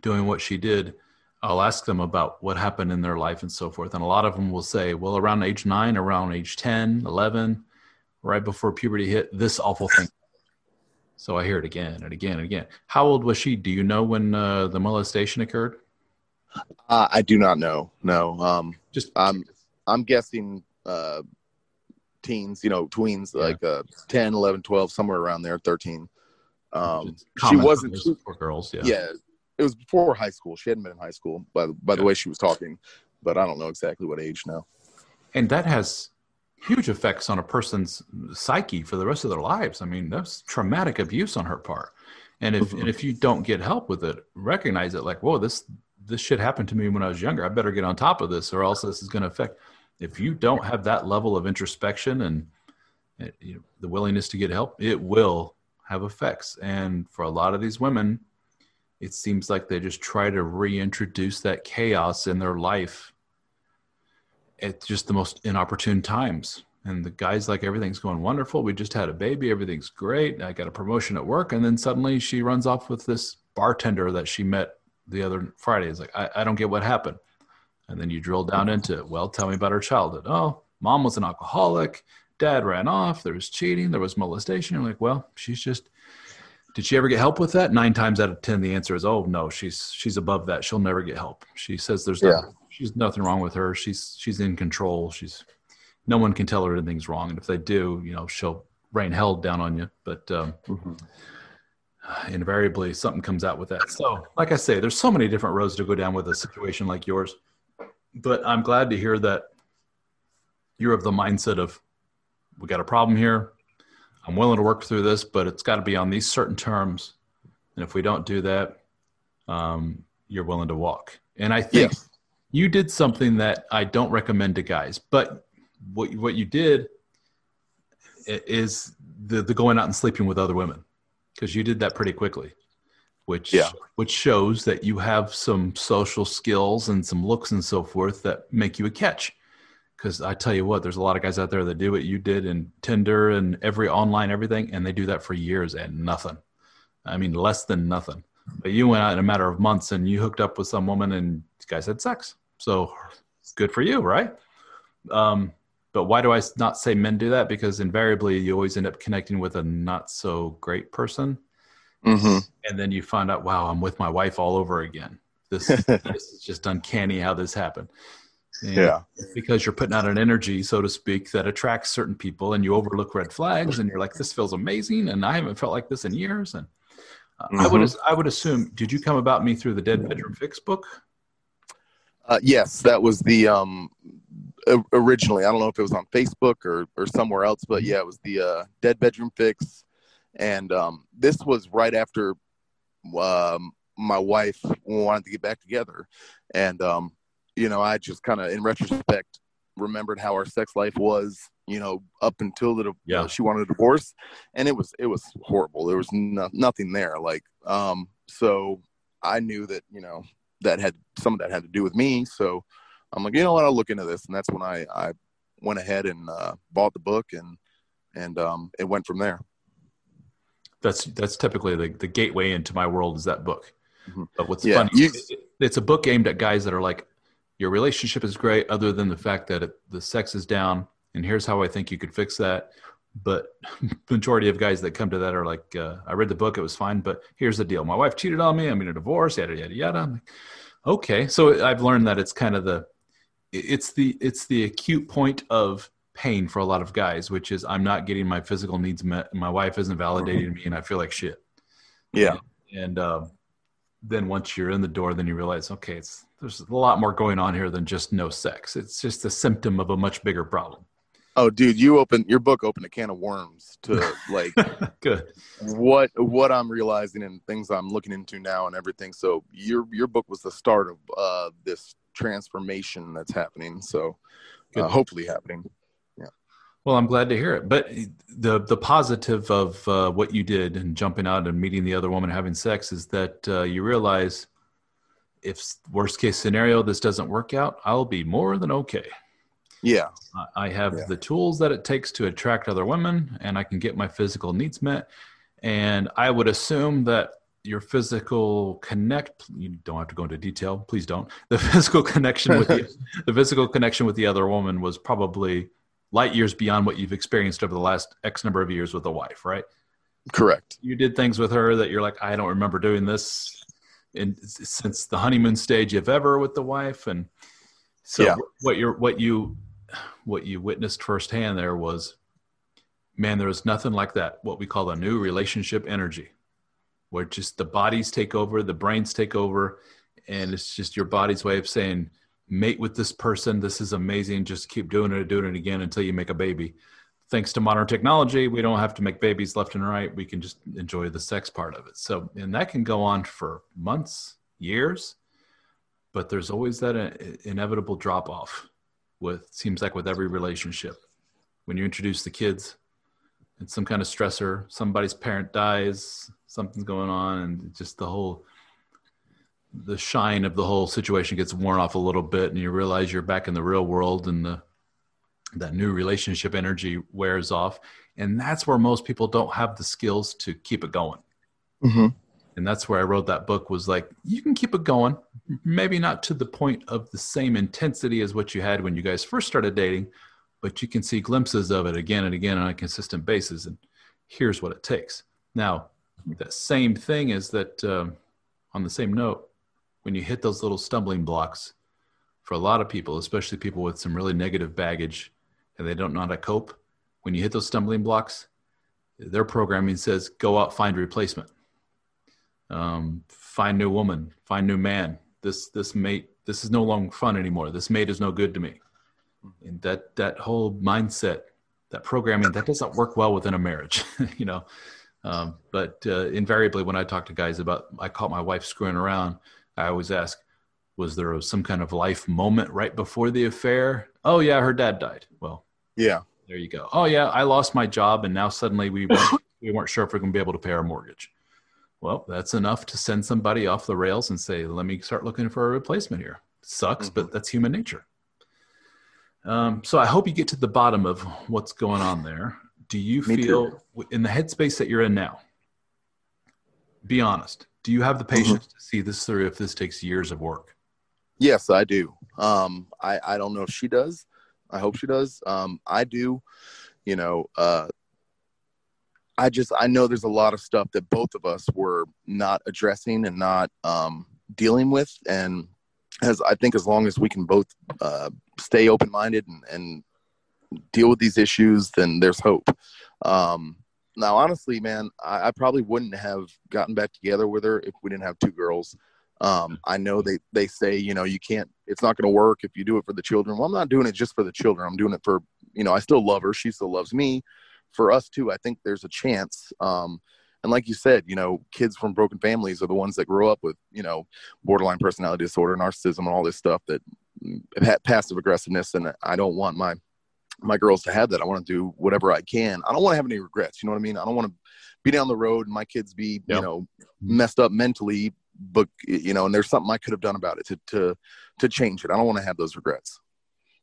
doing what she did i'll ask them about what happened in their life and so forth. And a lot of them will say well around age 9 around age 10 11 right before puberty hit this awful thing. So i hear it again and again and again. How old was she? Do you know when uh, the molestation occurred Uh, I do not know. No. Um, just I'm I'm guessing uh, teens, you know, tweens, Yeah. like uh, 10, 11, 12, somewhere around there, 13. Um, she wasn't, for girls yeah yeah. it was before high school. She hadn't been in high school by the, by the way she was talking, but I don't know exactly what age now. and that has huge effects on a person's psyche for the rest of their lives. I mean, that's traumatic abuse on her part. And if Mhm. and if you don't get help with it, recognize it like, whoa, this this shit happened to me when I was younger. I better get on top of this, or else this is going to affect. If you don't have that level of introspection and uh, you know, the willingness to get help, it will have effects. And for a lot of these women, it seems like they just try to reintroduce that chaos in their life at just the most inopportune times. And the guy's like, everything's going wonderful. We just had a baby. Everything's great. I got a promotion at work. And then suddenly she runs off with this bartender that she met the other Friday. It's like, I, I don't get what happened. And then you drill down into it. Well, tell me about her childhood. Oh, mom was an alcoholic. Dad ran off. There was cheating. There was molestation. You're like, well, she's just. Did she ever get help with that? Nine times out of ten, the answer is, oh no, she's she's above that. She'll never get help. She says there's Yeah. nothing, she's nothing wrong with her. She's she's in control. She's no one can tell her anything's wrong, and if they do, you know, she'll rain hell down on you. But um, invariably, something comes out with that. So, like I say, there's so many different roads to go down with a situation like yours. But I'm glad to hear that you're of the mindset of we got a problem here. I'm willing to work through this, but it's got to be on these certain terms. And if we don't do that, um, you're willing to walk. And I think Yes. you did something that I don't recommend to guys. But what what you did is the the going out and sleeping with other women because you did that pretty quickly, which Yeah. which shows that you have some social skills and some looks and so forth that make you a catch. Because I tell you what, there's a lot of guys out there that do what you did in Tinder and every online everything, and they do that for years and nothing. I mean, less than nothing. But you went out in a matter of months and you hooked up with some woman and you guys had sex. So it's good for you, right? Um, but why do I not say men do that? Because invariably you always end up connecting with a not so great person. hmm And then you find out, wow, I'm with my wife all over again. This, this is just uncanny how this happened. And Yeah. Because you're putting out an energy, so to speak, that attracts certain people and you overlook red flags and you're like, this feels amazing. And I haven't felt like this in years. And uh, I would, I would assume, did you come about me through the Dead Bedroom Fix book? Uh, yes, that was the um, originally. I don't know if it was on Facebook or or somewhere else, but yeah, it was the uh, Dead Bedroom Fix, and um, this was right after um, my wife wanted to get back together, and um, you know, I just kind of, in retrospect, remembered how our sex life was. You know, up until the Yeah. she wanted a divorce, and it was it was horrible. There was no, nothing there. Like, um, so I knew that you know that had some of that had to do with me. So I'm like, you know what, I'll look into this, and that's when I I went ahead and uh, bought the book, and and um, it went from there. That's that's typically the, the gateway into my world is that book. Mm-hmm. But what's yeah, funny, you, it, it's a book aimed at guys that are like, your relationship is great, other than the fact that it, the sex is down, and here's how I think you could fix that. But majority of guys that come to that are like, uh, I read the book, it was fine, but here's the deal: my wife cheated on me. I'm in a divorce, yada yada yada. Like, okay, so I've learned that it's kind of the, it's the it's the acute point of pain for a lot of guys, which is I'm not getting my physical needs met. My wife isn't validating me, and I feel like shit. Yeah. And, and um, then once you're in the door, then you realize, okay, it's there's a lot more going on here than just no sex. It's just a symptom of a much bigger problem. Oh, dude, you open your book opened a can of worms to like good what what I'm realizing and things I'm looking into now and everything. So your your book was the start of uh, this transformation that's happening. So uh, hopefully happening. Yeah. Well, I'm glad to hear it. But the the positive of uh, what you did and jumping out and meeting the other woman having sex is that uh, you realize if worst case scenario this doesn't work out, I'll be more than okay. Yeah, I have yeah. the tools that it takes to attract other women, and I can get my physical needs met. And I would assume that your physical connect you don't have to go into detail please don't the physical connection with the, the physical connection with the other woman was probably light years beyond what you've experienced over the last X number of years with a wife, right? Correct. You did things with her that you're like, I don't remember doing this in since the honeymoon stage, if ever, with the wife. And so yeah. what you're what you what you witnessed firsthand there was, man, there was nothing like that. What we call the new relationship energy, where just the bodies take over, the brains take over, and it's just your body's way of saying, mate with this person. This is amazing. Just keep doing it, doing it again until you make a baby. Thanks to modern technology, we don't have to make babies left and right. We can just enjoy the sex part of it. So, and that can go on for months, years, but there's always that inevitable drop off with seems like with every relationship. When you introduce the kids, it's some kind of stressor, somebody's parent dies, something's going on, and just the whole the shine of the whole situation gets worn off a little bit and you realize you're back in the real world and the that new relationship energy wears off. And that's where most people don't have the skills to keep it going. Mm-hmm. and that's where i wrote that book was like you can keep it going maybe not to the point of the same intensity as what you had when you guys first started dating but you can see glimpses of it again and again on a consistent basis and here's what it takes now the same thing is that um, on the same note when you hit those little stumbling blocks for a lot of people, especially people with some really negative baggage and they don't know how to cope, when you hit those stumbling blocks, their programming says go out, find a replacement. Um, find new woman, find new man. This this mate, this is no longer fun anymore. This mate is no good to me. And that that whole mindset, that programming, that doesn't work well within a marriage, you know. Um, but uh, invariably, when I talk to guys about, I caught my wife screwing around I always ask, was there some kind of life moment right before the affair? Oh yeah, her dad died. Well, yeah, there you go. Oh yeah, I lost my job, and now suddenly we weren't, we weren't sure if we are going to be able to pay our mortgage. Well, that's enough to send somebody off the rails and say, "Let me start looking for a replacement here." Sucks, mm-hmm. but that's human nature. Um, so I hope you get to the bottom of what's going on there. Do you Me feel too. in the headspace that you're in now? Be honest do you have the mm-hmm. patience mm-hmm. to see this through if this takes years of work? Yes, I do. Um, I, I don't know if she does. I hope she does. Um, I do. You know, uh, I just I know there's a lot of stuff that both of us were not addressing and not um, dealing with, and as I think as long as we can both uh, stay open minded and, and, deal with these issues, then there's hope. Um, now, honestly, man, I, I, probably wouldn't have gotten back together with her if we didn't have two girls. Um, I know they, they say, you know, you can't, it's not going to work if you do it for the children. Well, I'm not doing it just for the children. I'm doing it for, you know, I still love her. She still loves me. For us too, I think there's a chance. Um, and like you said, you know, kids from broken families are the ones that grow up with, you know, borderline personality disorder, narcissism, and all this stuff that mm, passive aggressiveness. And I don't want my my girls to have that. I want to do whatever I can. I don't want to have any regrets. You know what I mean? I don't want to be down the road and my kids be, yep. you know, messed up mentally, but you know, and there's something I could have done about it to to to change it. I don't want to have those regrets.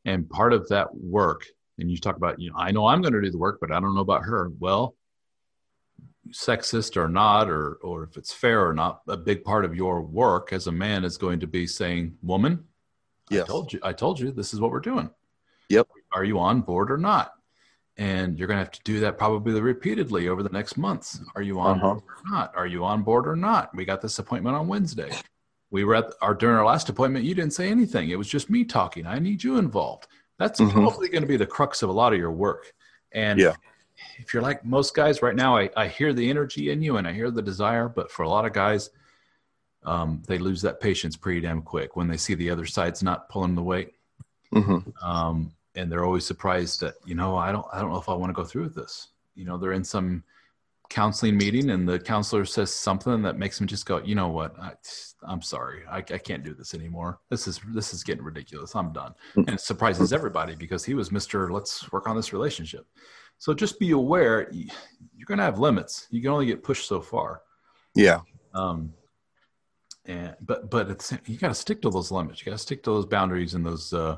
And part of that work, and you talk about, you know, I know I'm going to do the work, but I don't know about her. Well, sexist or not, or or if it's fair or not, a big part of your work as a man is going to be saying, "Woman, yes. I told you, I told you, this is what we're doing. Yep. Are you on board or not?" And you're going to have to do that probably repeatedly over the next months. Are you on uh-huh. board or not? Are you on board or not? We got this appointment on Wednesday. We were at our during our last appointment. You didn't say anything. It was just me talking. I need you involved. That's mm-hmm. probably going to be the crux of a lot of your work. And yeah if you're like most guys right now, I, I hear the energy in you and I hear the desire, but for a lot of guys, um, they lose that patience pretty damn quick when they see the other side's not pulling the weight. Mm-hmm. Um, and they're always surprised that, you know, I don't, I don't know if I want to go through with this. You know, they're in some counseling meeting and the counselor says something that makes them just go, you know what, I, am sorry, I, I, can't do this anymore. This is this is getting ridiculous. I'm done. Mm. And it surprises everybody because he was Mister. Let's work on this relationship. So just be aware you're going to have limits. You can only get pushed so far. Yeah. Um, and but but it's, you got to stick to those limits. You got to stick to those boundaries and those uh,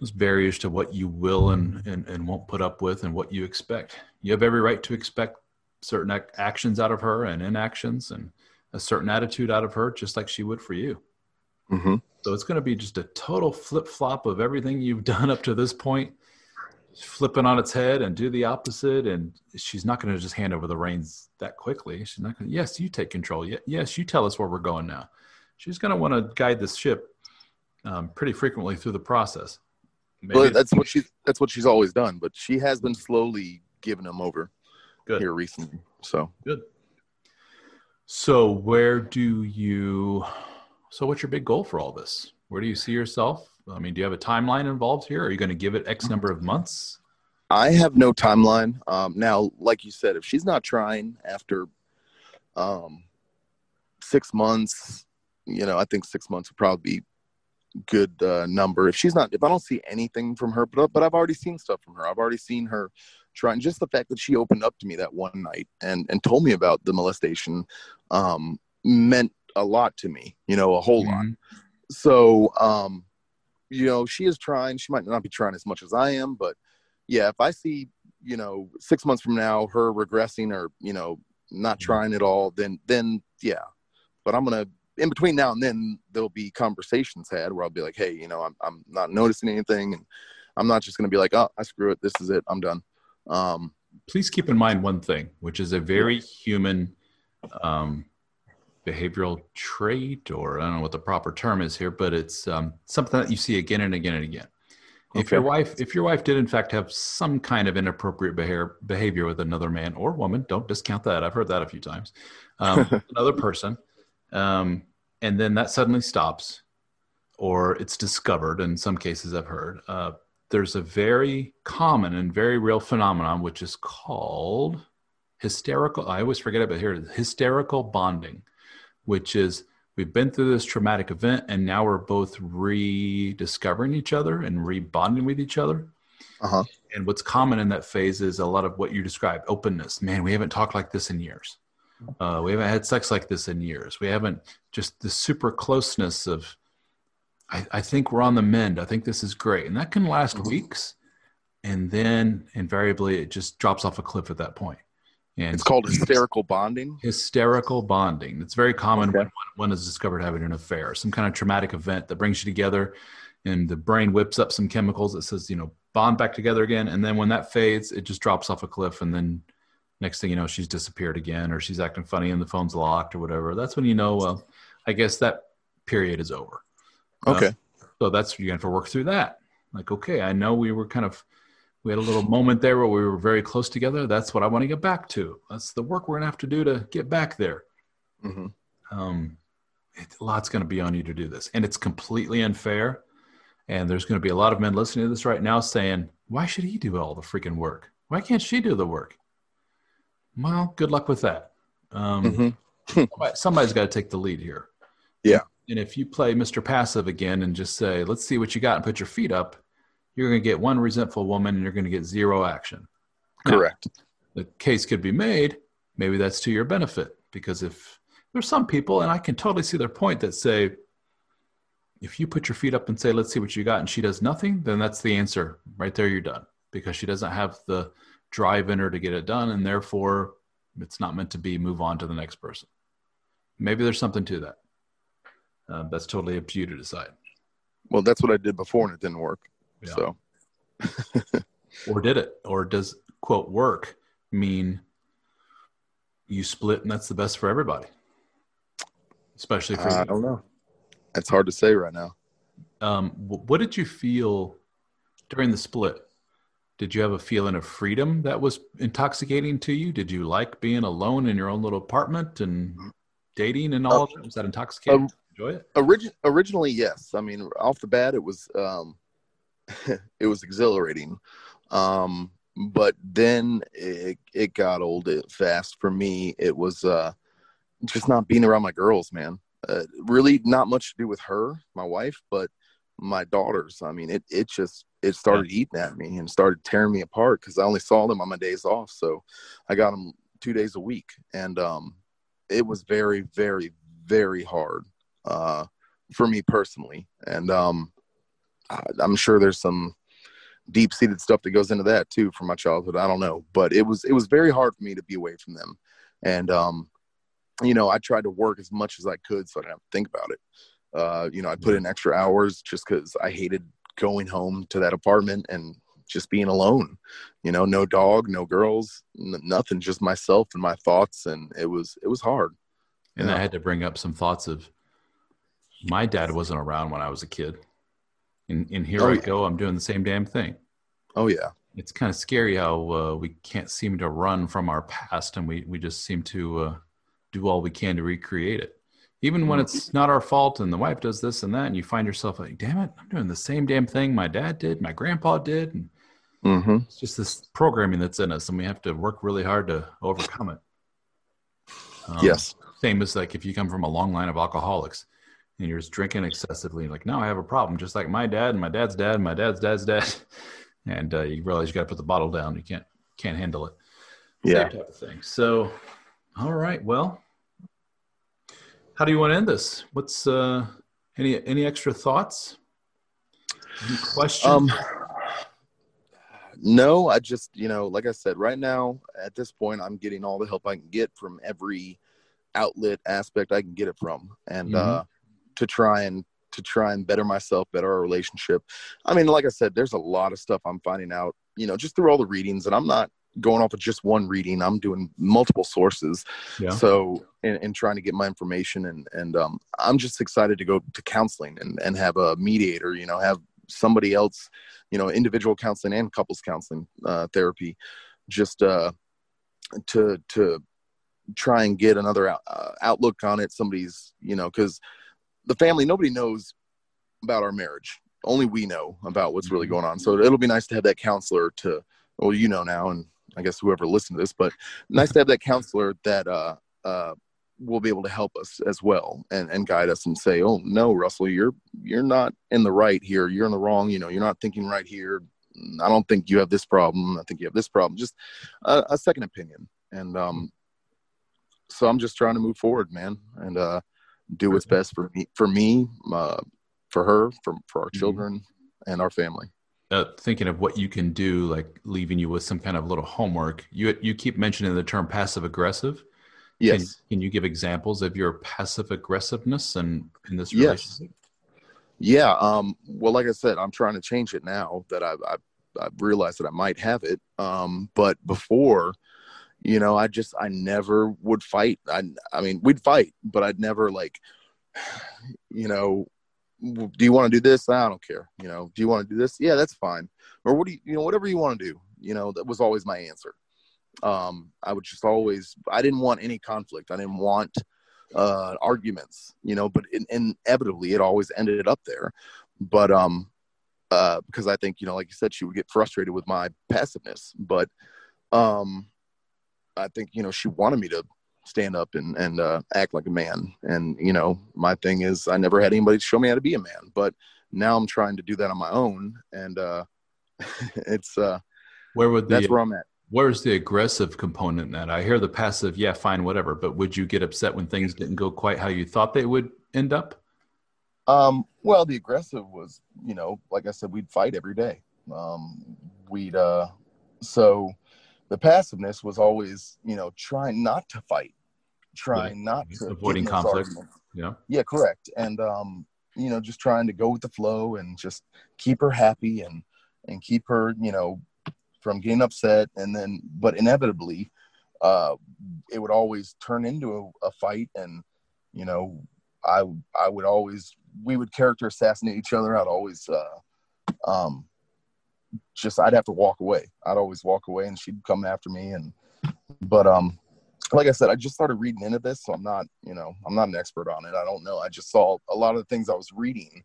those barriers to what you will and, and and won't put up with and what you expect. You have every right to expect certain ac- actions out of her and inactions and a certain attitude out of her, just like she would for you. Mm-hmm. So it's going to be just a total flip flop of everything you've done up to this point flip it on its head and do the opposite and she's not going to just hand over the reins that quickly. She's not going to yes you take control. Yes you tell us where we're going now. She's going to want to guide this ship um, pretty frequently through the process. Maybe well that's what she's that's what she's always done but she has been slowly giving them over good. here recently so. Good. So where do you so what's your big goal for all this? Where do you see yourself I mean, do you have a timeline involved here? Are you going to give it X number of months? I have no timeline. Um, now, like you said, if she's not trying after um, six months, you know, I think six months would probably be good uh, number. If she's not, if I don't see anything from her, but but I've already seen stuff from her. I've already seen her trying. Just the fact that she opened up to me that one night and and told me about the molestation um, meant a lot to me. You know, a whole mm-hmm. lot. So um, you know, she is trying. She might not be trying as much as I am, but yeah, if I see, you know, six months from now her regressing or you know not mm-hmm. trying at all, then then yeah. But I'm gonna in between now and then there'll be conversations had where I'll be like, hey, you know, I'm I'm not noticing anything, and I'm not just gonna be like, oh, I screw it, this is it, I'm done. Um, Please keep in mind one thing, which is a very human um, behavioral trait, or I don't know what the proper term is here, but it's um, something that you see again and again and again. Okay. If your wife, if your wife did in fact have some kind of inappropriate behavior behavior with another man or woman, don't discount that. I've heard that a few times. Um, another person, um, and then that suddenly stops, or it's discovered. In some cases, I've heard uh, there's a very common and very real phenomenon which is called hysterical. I always forget about here. Hysterical bonding which is we've been through this traumatic event and now we're both rediscovering each other and rebonding with each other. Uh-huh. And what's common in that phase is a lot of what you described openness. Man, we haven't talked like this in years. Uh, we haven't had sex like this in years. We haven't just the super closeness of, I, I think we're on the mend. I think this is great. And that can last mm-hmm. weeks. And then invariably it just drops off a cliff at that point. And it's called hysterical bonding. Hysterical bonding. It's very common okay. when one is discovered having an affair, some kind of traumatic event that brings you together, and the brain whips up some chemicals that says, you know, bond back together again. And then when that fades, it just drops off a cliff, and then next thing you know, she's disappeared again, or she's acting funny, and the phone's locked, or whatever. That's when you know, well, I guess that period is over. Okay. Uh, so that's you're have to work through that. Like, okay, I know we were kind of we had a little moment there where we were very close together. That's what I want to get back to. That's the work we're to have to do to get back there. Mm-hmm. Um, it, a lot's going to be on you to do this, and it's completely unfair. And there's going to be a lot of men listening to this right now saying, "Why should he do all the freaking work? Why can't she do the work?" Well, good luck with that. Um, mm-hmm. somebody's got to take the lead here. Yeah. And if you play Mr. Passive again and just say, "Let's see what you got," and put your feet up, you're going to get one resentful woman and you're going to get zero action. Correct. Now, the case could be made. Maybe that's to your benefit because if there's some people, and I can totally see their point that say, if you put your feet up and say, let's see what you got, and she does nothing, then that's the answer. Right there, you're done because she doesn't have the drive in her to get it done. And therefore, it's not meant to be move on to the next person. Maybe there's something to that. Uh, that's totally up to you to decide. Well, that's what I did before and it didn't work. Yeah. So, or did it? Or does quote work mean you split and that's the best for everybody? Especially for uh, I don't know. It's hard to say right now. Um, what did you feel during the split? Did you have a feeling of freedom that was intoxicating to you? Did you like being alone in your own little apartment and dating and all uh, of that? Was that intoxicating? Um, Enjoy it? Origi- originally, yes. I mean, off the bat, it was um, it was exhilarating. Um, but then it, it got old fast for me. It was uh, just not being around my girls, man. Uh, really, not much to do with her, my wife, but my daughters. I mean, it it just it started yeah. eating at me and started tearing me apart because I only saw them on my days off. So I got them two days a week, and um, it was very, very, very hard uh, for me personally. And um, I'm sure there's some deep seated stuff that goes into that too from my childhood. I don't know, but it was it was very hard for me to be away from them, and um, you know I tried to work as much as I could so I didn't have to think about it. Uh, you know, I put in extra hours just because I hated going home to that apartment and just being alone. You know, no dog, no girls, n- nothing, just myself and my thoughts, and it was it was hard. And I had to bring up some thoughts of my dad wasn't around when I was a kid. And, and here oh, I go, I'm doing the same damn thing. Oh, yeah. It's kind of scary how uh, we can't seem to run from our past and we, we just seem to uh, do all we can to recreate it. Even when it's not our fault and the wife does this and that, and you find yourself like, damn it, I'm doing the same damn thing my dad did, my grandpa did. And mm-hmm. It's just this programming that's in us, and we have to work really hard to overcome it. Um, yes. Same as like if you come from a long line of alcoholics, and you're just drinking excessively. Like, no, I have a problem, just like my dad and my dad's dad and my dad's dad's dad. And uh, you realize you got to put the bottle down. You can't can't handle it. Yeah. type of thing. So, all right. Well, how do you want to end this? What's uh, any any extra thoughts? Any questions? Um, no, I just you know, like I said, right now at this point, I'm getting all the help I can get from every outlet aspect I can get it from, and mm-hmm. uh, to try and to try and better myself, better our relationship. I mean, like I said, there's a lot of stuff I'm finding out, you know, just through all the readings, and I'm not going off of just one reading. I'm doing multiple sources. Yeah. So, and, trying to get my information, and and um, I'm just excited to go to counseling and and have a mediator, you know, have somebody else, you know, individual counseling and couples counseling uh, therapy, just uh, to to try and get another uh, outlook on it. Somebody's, you know, because the family nobody knows about our marriage. Only we know about what's really mm-hmm. going on. So it'll be nice to have that counselor to well you know now and i guess whoever listened to this but nice to have that counselor that uh uh will be able to help us as well and, and guide us and say oh no russell you're you're not in the right here. You're in the wrong. You know you're not thinking right here. I don't think you have this problem. I think you have this problem. Just a, a second opinion. And um so i'm just trying to move forward man. And uh do what's best for me, for me, uh, for her, for for our mm-hmm. children mm-hmm. and our family. Uh, thinking of what you can do, like leaving you with some kind of little homework. You you keep mentioning the term passive aggressive. Yes. Can, can, you give examples of your passive aggressiveness and in this relationship? Yes. Yeah. Um, well, like I said, I'm trying to change it now that I've, I've, I've realized that I might have it. Um, but before, you know i just i never would fight. I i mean we'd fight but i'd never like you know do you want to do this? I don't care you know do you want to do this? Yeah that's fine. Or what do you you know whatever you want to do you know that was always my answer. Um i would just always i didn't want any conflict. I didn't want uh arguments you know but in, inevitably it always ended up there. But um uh because i think you know like you said she would get frustrated with my passiveness. But um I think you know she wanted me to stand up and and uh, act like a man. And you know, my thing is I never had anybody show me how to be a man, but now I'm trying to do that on my own. And uh, it's uh, where would the, that's where I'm at. Where's the aggressive component in that? I hear the passive, yeah, fine, whatever. But would you get upset when things didn't go quite how you thought they would end up? Um, well, the aggressive was, you know, like I said, we'd fight every day. Um, we'd, uh, so the passiveness was always, you know, trying not to fight, trying yeah. not to avoiding conflict. Yeah. Yeah, correct. And, um, you know, just trying to go with the flow and just keep her happy and, and keep her, you know, from getting upset. And then, but inevitably, uh, it would always turn into a, a fight. And, you know, I, I would always, we would character assassinate each other. I'd always, uh, um, just, I'd have to walk away. I'd always walk away and she'd come after me. And, but, um, like I said, I just started reading into this, so I'm not, you know, I'm not an expert on it. I don't know. I just saw a lot of the things I was reading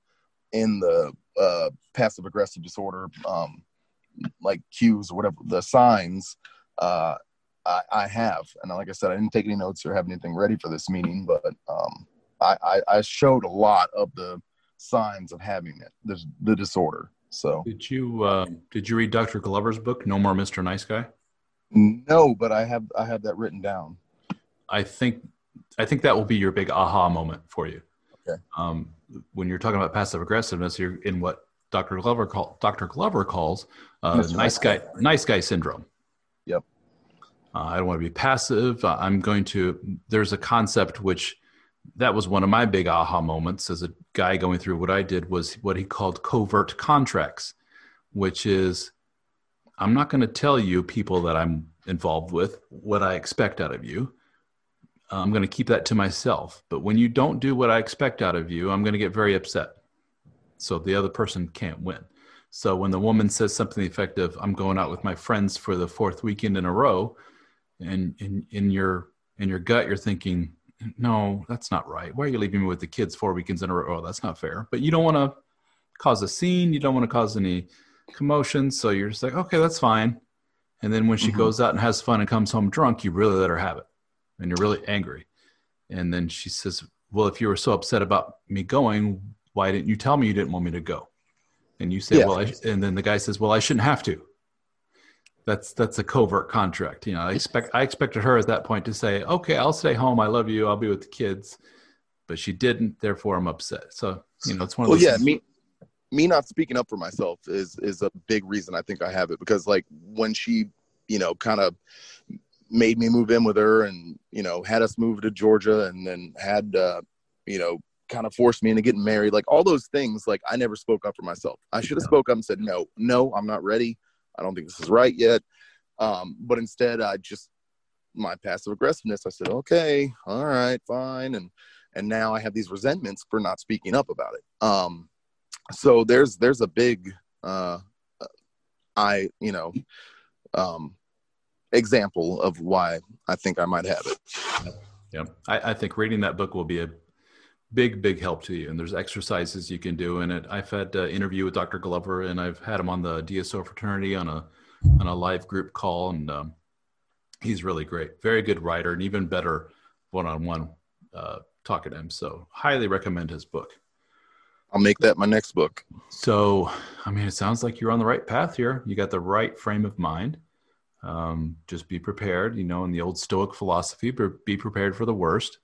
in the uh, passive aggressive disorder, um, like cues or whatever the signs. Uh, I, I, have, and like I said, I didn't take any notes or have anything ready for this meeting, but um, I, I, I, showed a lot of the signs of having it, the, the disorder. So, did you uh, did you read Dr. Glover's book, No More Mr. Nice Guy? No, but I have I have that written down. I think I think that will be your big aha moment for you. Okay. Um, when you're talking about passive aggressiveness, you're in what Dr. Glover call, Dr. Glover calls uh, nice guy nice guy syndrome. Yep. Uh, I don't want to be passive. Uh, I'm going to. There's a concept which that was one of my big aha moments as a guy going through what I did was what he called covert contracts, which is I'm not going to tell you people that I'm involved with what I expect out of you. I'm going to keep that to myself. But when you don't do what I expect out of you, I'm going to get very upset. So the other person can't win. So when the woman says something effective, I'm going out with my friends for the fourth weekend in a row, and in, in your in your gut, you're thinking, no, that's not right. Why are you leaving me with the kids four weekends in a row? Oh, that's not fair. But you don't want to cause a scene. You don't want to cause any commotion. So you're just like, okay, that's fine. And then when she mm-hmm. goes out and has fun and comes home drunk, you really let her have it and you're really angry. And then she says, Well, if you were so upset about me going, why didn't you tell me you didn't want me to go? And you say, yeah. Well, I, and then the guy says, Well, I shouldn't have to. That's that's a covert contract. You know, I expect I expected her at that point to say, Okay, I'll stay home. I love you. I'll be with the kids. But she didn't, therefore I'm upset. So, you know, it's one of well, those yeah, things. me me not speaking up for myself is is a big reason I think I have it because like when she, you know, kind of made me move in with her and you know had us move to georgia and then had uh, you know kind of forced me into getting married like all those things like i never spoke up for myself i should have spoke up and said no no i'm not ready i don't think this is right yet. Um, but instead i just my passive aggressiveness i said okay all right fine. And and now i have these resentments for not speaking up about it. Um, so there's there's a big uh, i you know um, example of why I think I might have it. Yeah, I, I, think reading that book will be a big, big help to you. And there's exercises you can do in it. I've had an interview with Dr. Glover, and I've had him on the DSO fraternity on a on a live group call, and um, he's really great. Very good writer, and even better one-on-one uh, talking to him. So, highly recommend his book. I'll make that my next book. So, I mean, it sounds like you're on the right path here. You got the right frame of mind um, just be prepared you know in the old stoic philosophy be prepared for the worst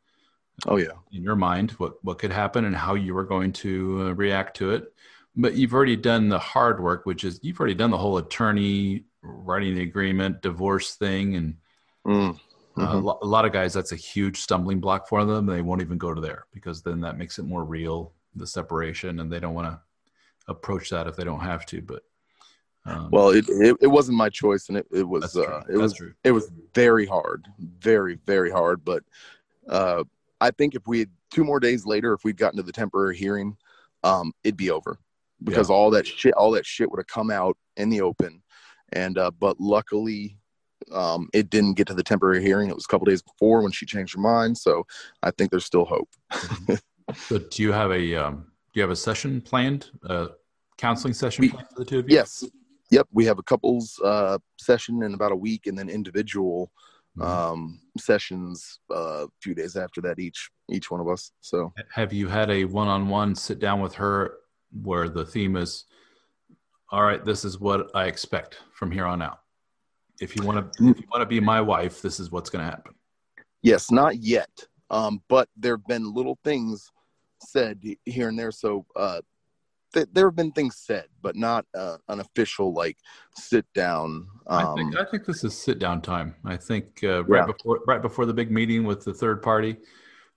oh yeah in your mind what what could happen and how you are going to uh, react to it but you've already done the hard work which is you've already done the whole attorney writing the agreement divorce thing and mm. Uh, mm-hmm. uh, a lot of guys that's a huge stumbling block for them they won't even go to there because then that makes it more real the separation and they don't want to approach that if they don't have to but um, well, it, it, it wasn't my choice, and it, it was uh, it was true. it was very hard, very very hard. But uh, I think if we had two more days later, if we'd gotten to the temporary hearing, um, it'd be over because yeah. all that shit all that shit would have come out in the open. And uh, but luckily, um, it didn't get to the temporary hearing. It was a couple days before when she changed her mind. So I think there's still hope. Mm-hmm. so do you have a um, do you have a session planned? A counseling session we, planned for the two of you? Yes, Yep, we have a couples uh, session in about a week, and then individual mm-hmm. um, sessions uh, a few days after that each each one of us. So, have you had a one-on-one sit down with her where the theme is all right, this is what I expect from here on out. If you want to, if you want to be my wife, this is what's going to happen. Yes, not yet. Um, but there have been little things said here and there. So uh, th- there have been things said, but not uh, an official like sit down. Um, I think I think this is sit down time. I think uh, right Yeah. before right before the big meeting with the third party,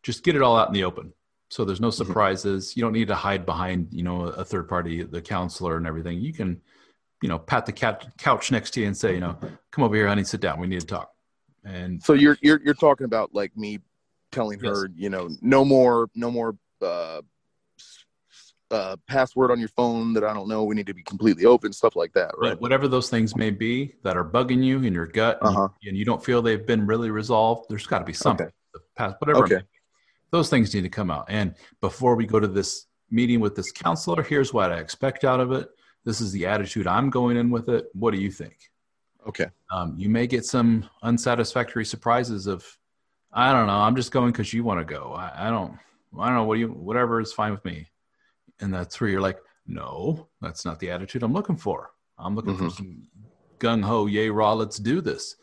just get it all out in the open. So there's no Mhm. surprises. You don't need to hide behind you know a third party, the counselor and everything. You can, you know, pat the cat, couch next to you and say, you know, come over here, honey, sit down. We need to talk. And so you're you're you're talking about like me telling Yes. her, you know, no more, no more. Uh, uh, password on your phone that I don't know. We need to be completely open, stuff like that, right? But whatever those things may be that are bugging you in your gut and, you- Uh-huh. and you don't feel they've been really resolved, there's got to be something. Past- Whatever. Okay. Those things need to come out. And before we go to this meeting with this counselor, here's what I expect out of it. This is the attitude I'm going in with it. What do you think? Okay. Um, you may get some unsatisfactory surprises of, I don't know, I'm just going because you want to go. I, I don't, I don't know what do you, whatever is fine with me. And that's where you're like, no, that's not the attitude I'm looking for. I'm looking for Mhm. some gung ho, yay raw. Let's do this.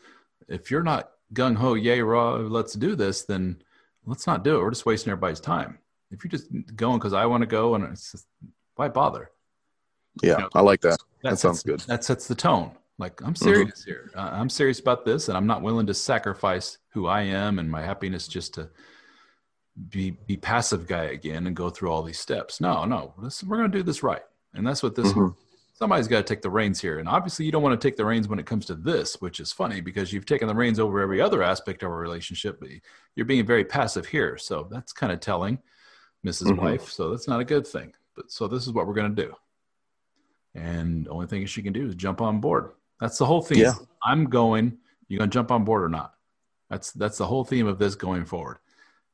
If you're not gung ho, yay raw, let's do this, then let's not do it. We're just wasting everybody's time. If you're just going because I want to go and it's just, why bother? Yeah, You know, I like that. That sets- sounds good. That sets the tone. Like I'm serious here. Uh, I'm serious about this, and I'm not willing to sacrifice who I am and my happiness just to be be passive guy again and go through all these steps. No, no, this, we're going to do this right, and that's what this. Mhm. Somebody's got to take the reins here, and obviously you don't want to take the reins when it comes to this, which is funny because you've taken the reins over every other aspect of a relationship, but you're being very passive here. So that's kind of telling, missus Mhm. Wife. So that's not a good thing. But so this is what we're going to do. And the only thing she can do is jump on board. That's the whole theme. Yeah. I'm going. You're gonna jump on board or not? That's that's the whole theme of this going forward.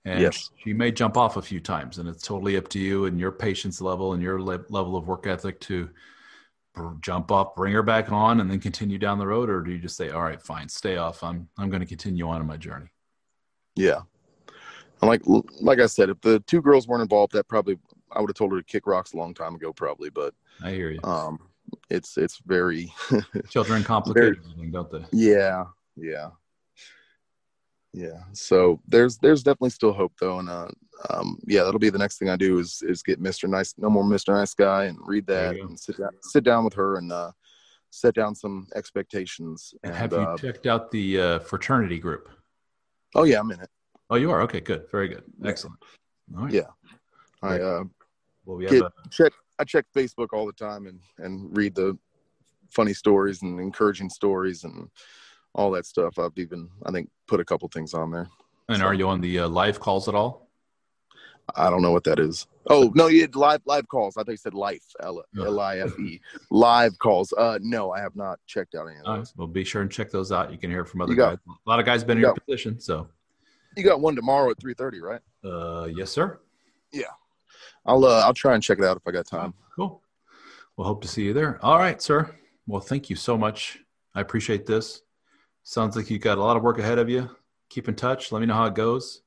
And Yes. she may jump off a few times, and it's totally up to you and your patience level and your le- level of work ethic to br- jump up, bring her back on, and then continue down the road, or do you just say, "All right, fine, stay off. I'm I'm going to continue on in my journey." Yeah. And like like I said, if the two girls weren't involved, that probably I would have told her to kick rocks a long time ago, probably. But I hear you. um, it's it's very Children complicate everything, don't they? yeah yeah yeah. So there's there's definitely still hope though, and uh, um, yeah, that'll be the next thing I do is is get Mr. Nice, no more Mr. Nice Guy, and read that and sit down sit down with her and uh, set down some expectations. And And, have you uh, checked out the uh, fraternity group? oh yeah, I'm in it. Oh, you are. Okay, good, very good, excellent. All right. Yeah. I uh, Well, we have get a, check I check Facebook all the time and and read the funny stories and encouraging stories and all that stuff. I've even I think put a couple things on there. and are you on the uh, live calls at all? I don't know what that is. Oh no, you had live live calls. I think you said life L. L I F E live calls. Uh, no, I have not checked out any of those. right. Well, be sure and check those out. You can hear from other got- guys. A lot of guys been in you your got- position, so You got one tomorrow at three thirty, right? uh, yes, sir. Yeah, I'll uh, I'll try and check it out if I got time. Cool. We'll hope to see you there. All right, sir. Well, thank you so much. I appreciate this. Sounds like you've got a lot of work ahead of you. Keep in touch. Let me know how it goes.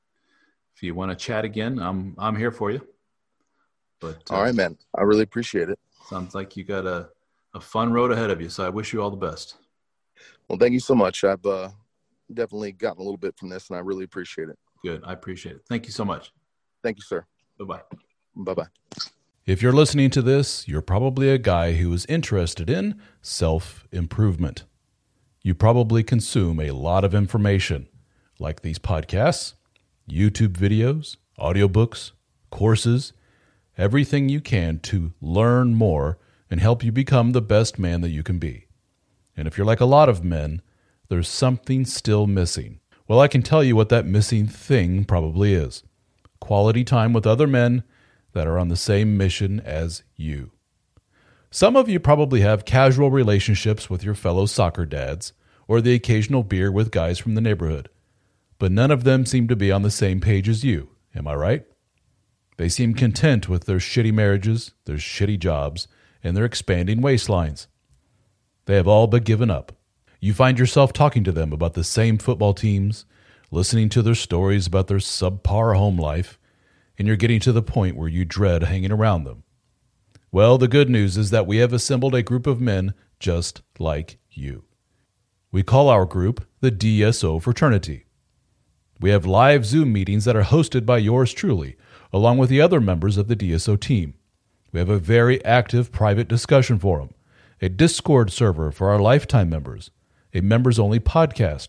If you want to chat again, I'm I'm here for you. But uh, All right, man. I really appreciate it. sounds like you got a, a fun road ahead of you. So I wish you all the best. Well, thank you so much. I've uh, definitely gotten a little bit from this, and I really appreciate it. Good. I appreciate it. Thank you so much. Thank you, sir. Bye bye. Bye bye. If you're listening to this, you're probably a guy who is interested in self improvement. You probably consume a lot of information, like these podcasts, YouTube videos, audiobooks, courses, everything you can to learn more and help you become the best man that you can be. And if you're like a lot of men, there's something still missing. Well, I can tell you what that missing thing probably is quality time with other men that are on the same mission as you. Some of you probably have casual relationships with your fellow soccer dads or the occasional beer with guys from the neighborhood, but none of them seem to be on the same page as you. Am I right? They seem content with their shitty marriages, their shitty jobs, and their expanding waistlines. They have all but given up. You find yourself talking to them about the same football teams, listening to their stories about their subpar home life, and you're getting to the point where you dread hanging around them. Well, the good news is that we have assembled a group of men just like you. We call our group the DSO Fraternity. We have live Zoom meetings that are hosted by yours truly, along with the other members of the DSO team. We have a very active private discussion forum, a Discord server for our lifetime members, a members only podcast,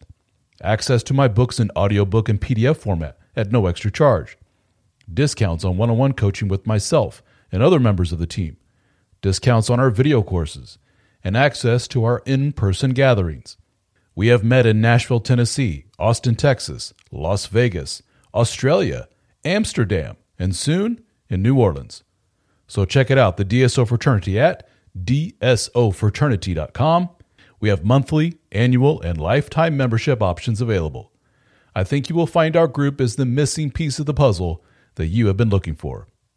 access to my books in audiobook and PDF format at no extra charge, discounts on one on one coaching with myself and other members of the team, discounts on our video courses, and access to our in person gatherings. We have met in Nashville, Tennessee, Austin, Texas, Las Vegas, Australia, Amsterdam, and soon in New Orleans. So check it out, the DSO Fraternity at dsofraternity.com. We have monthly, annual, and lifetime membership options available. I think you will find our group is the missing piece of the puzzle that you have been looking for.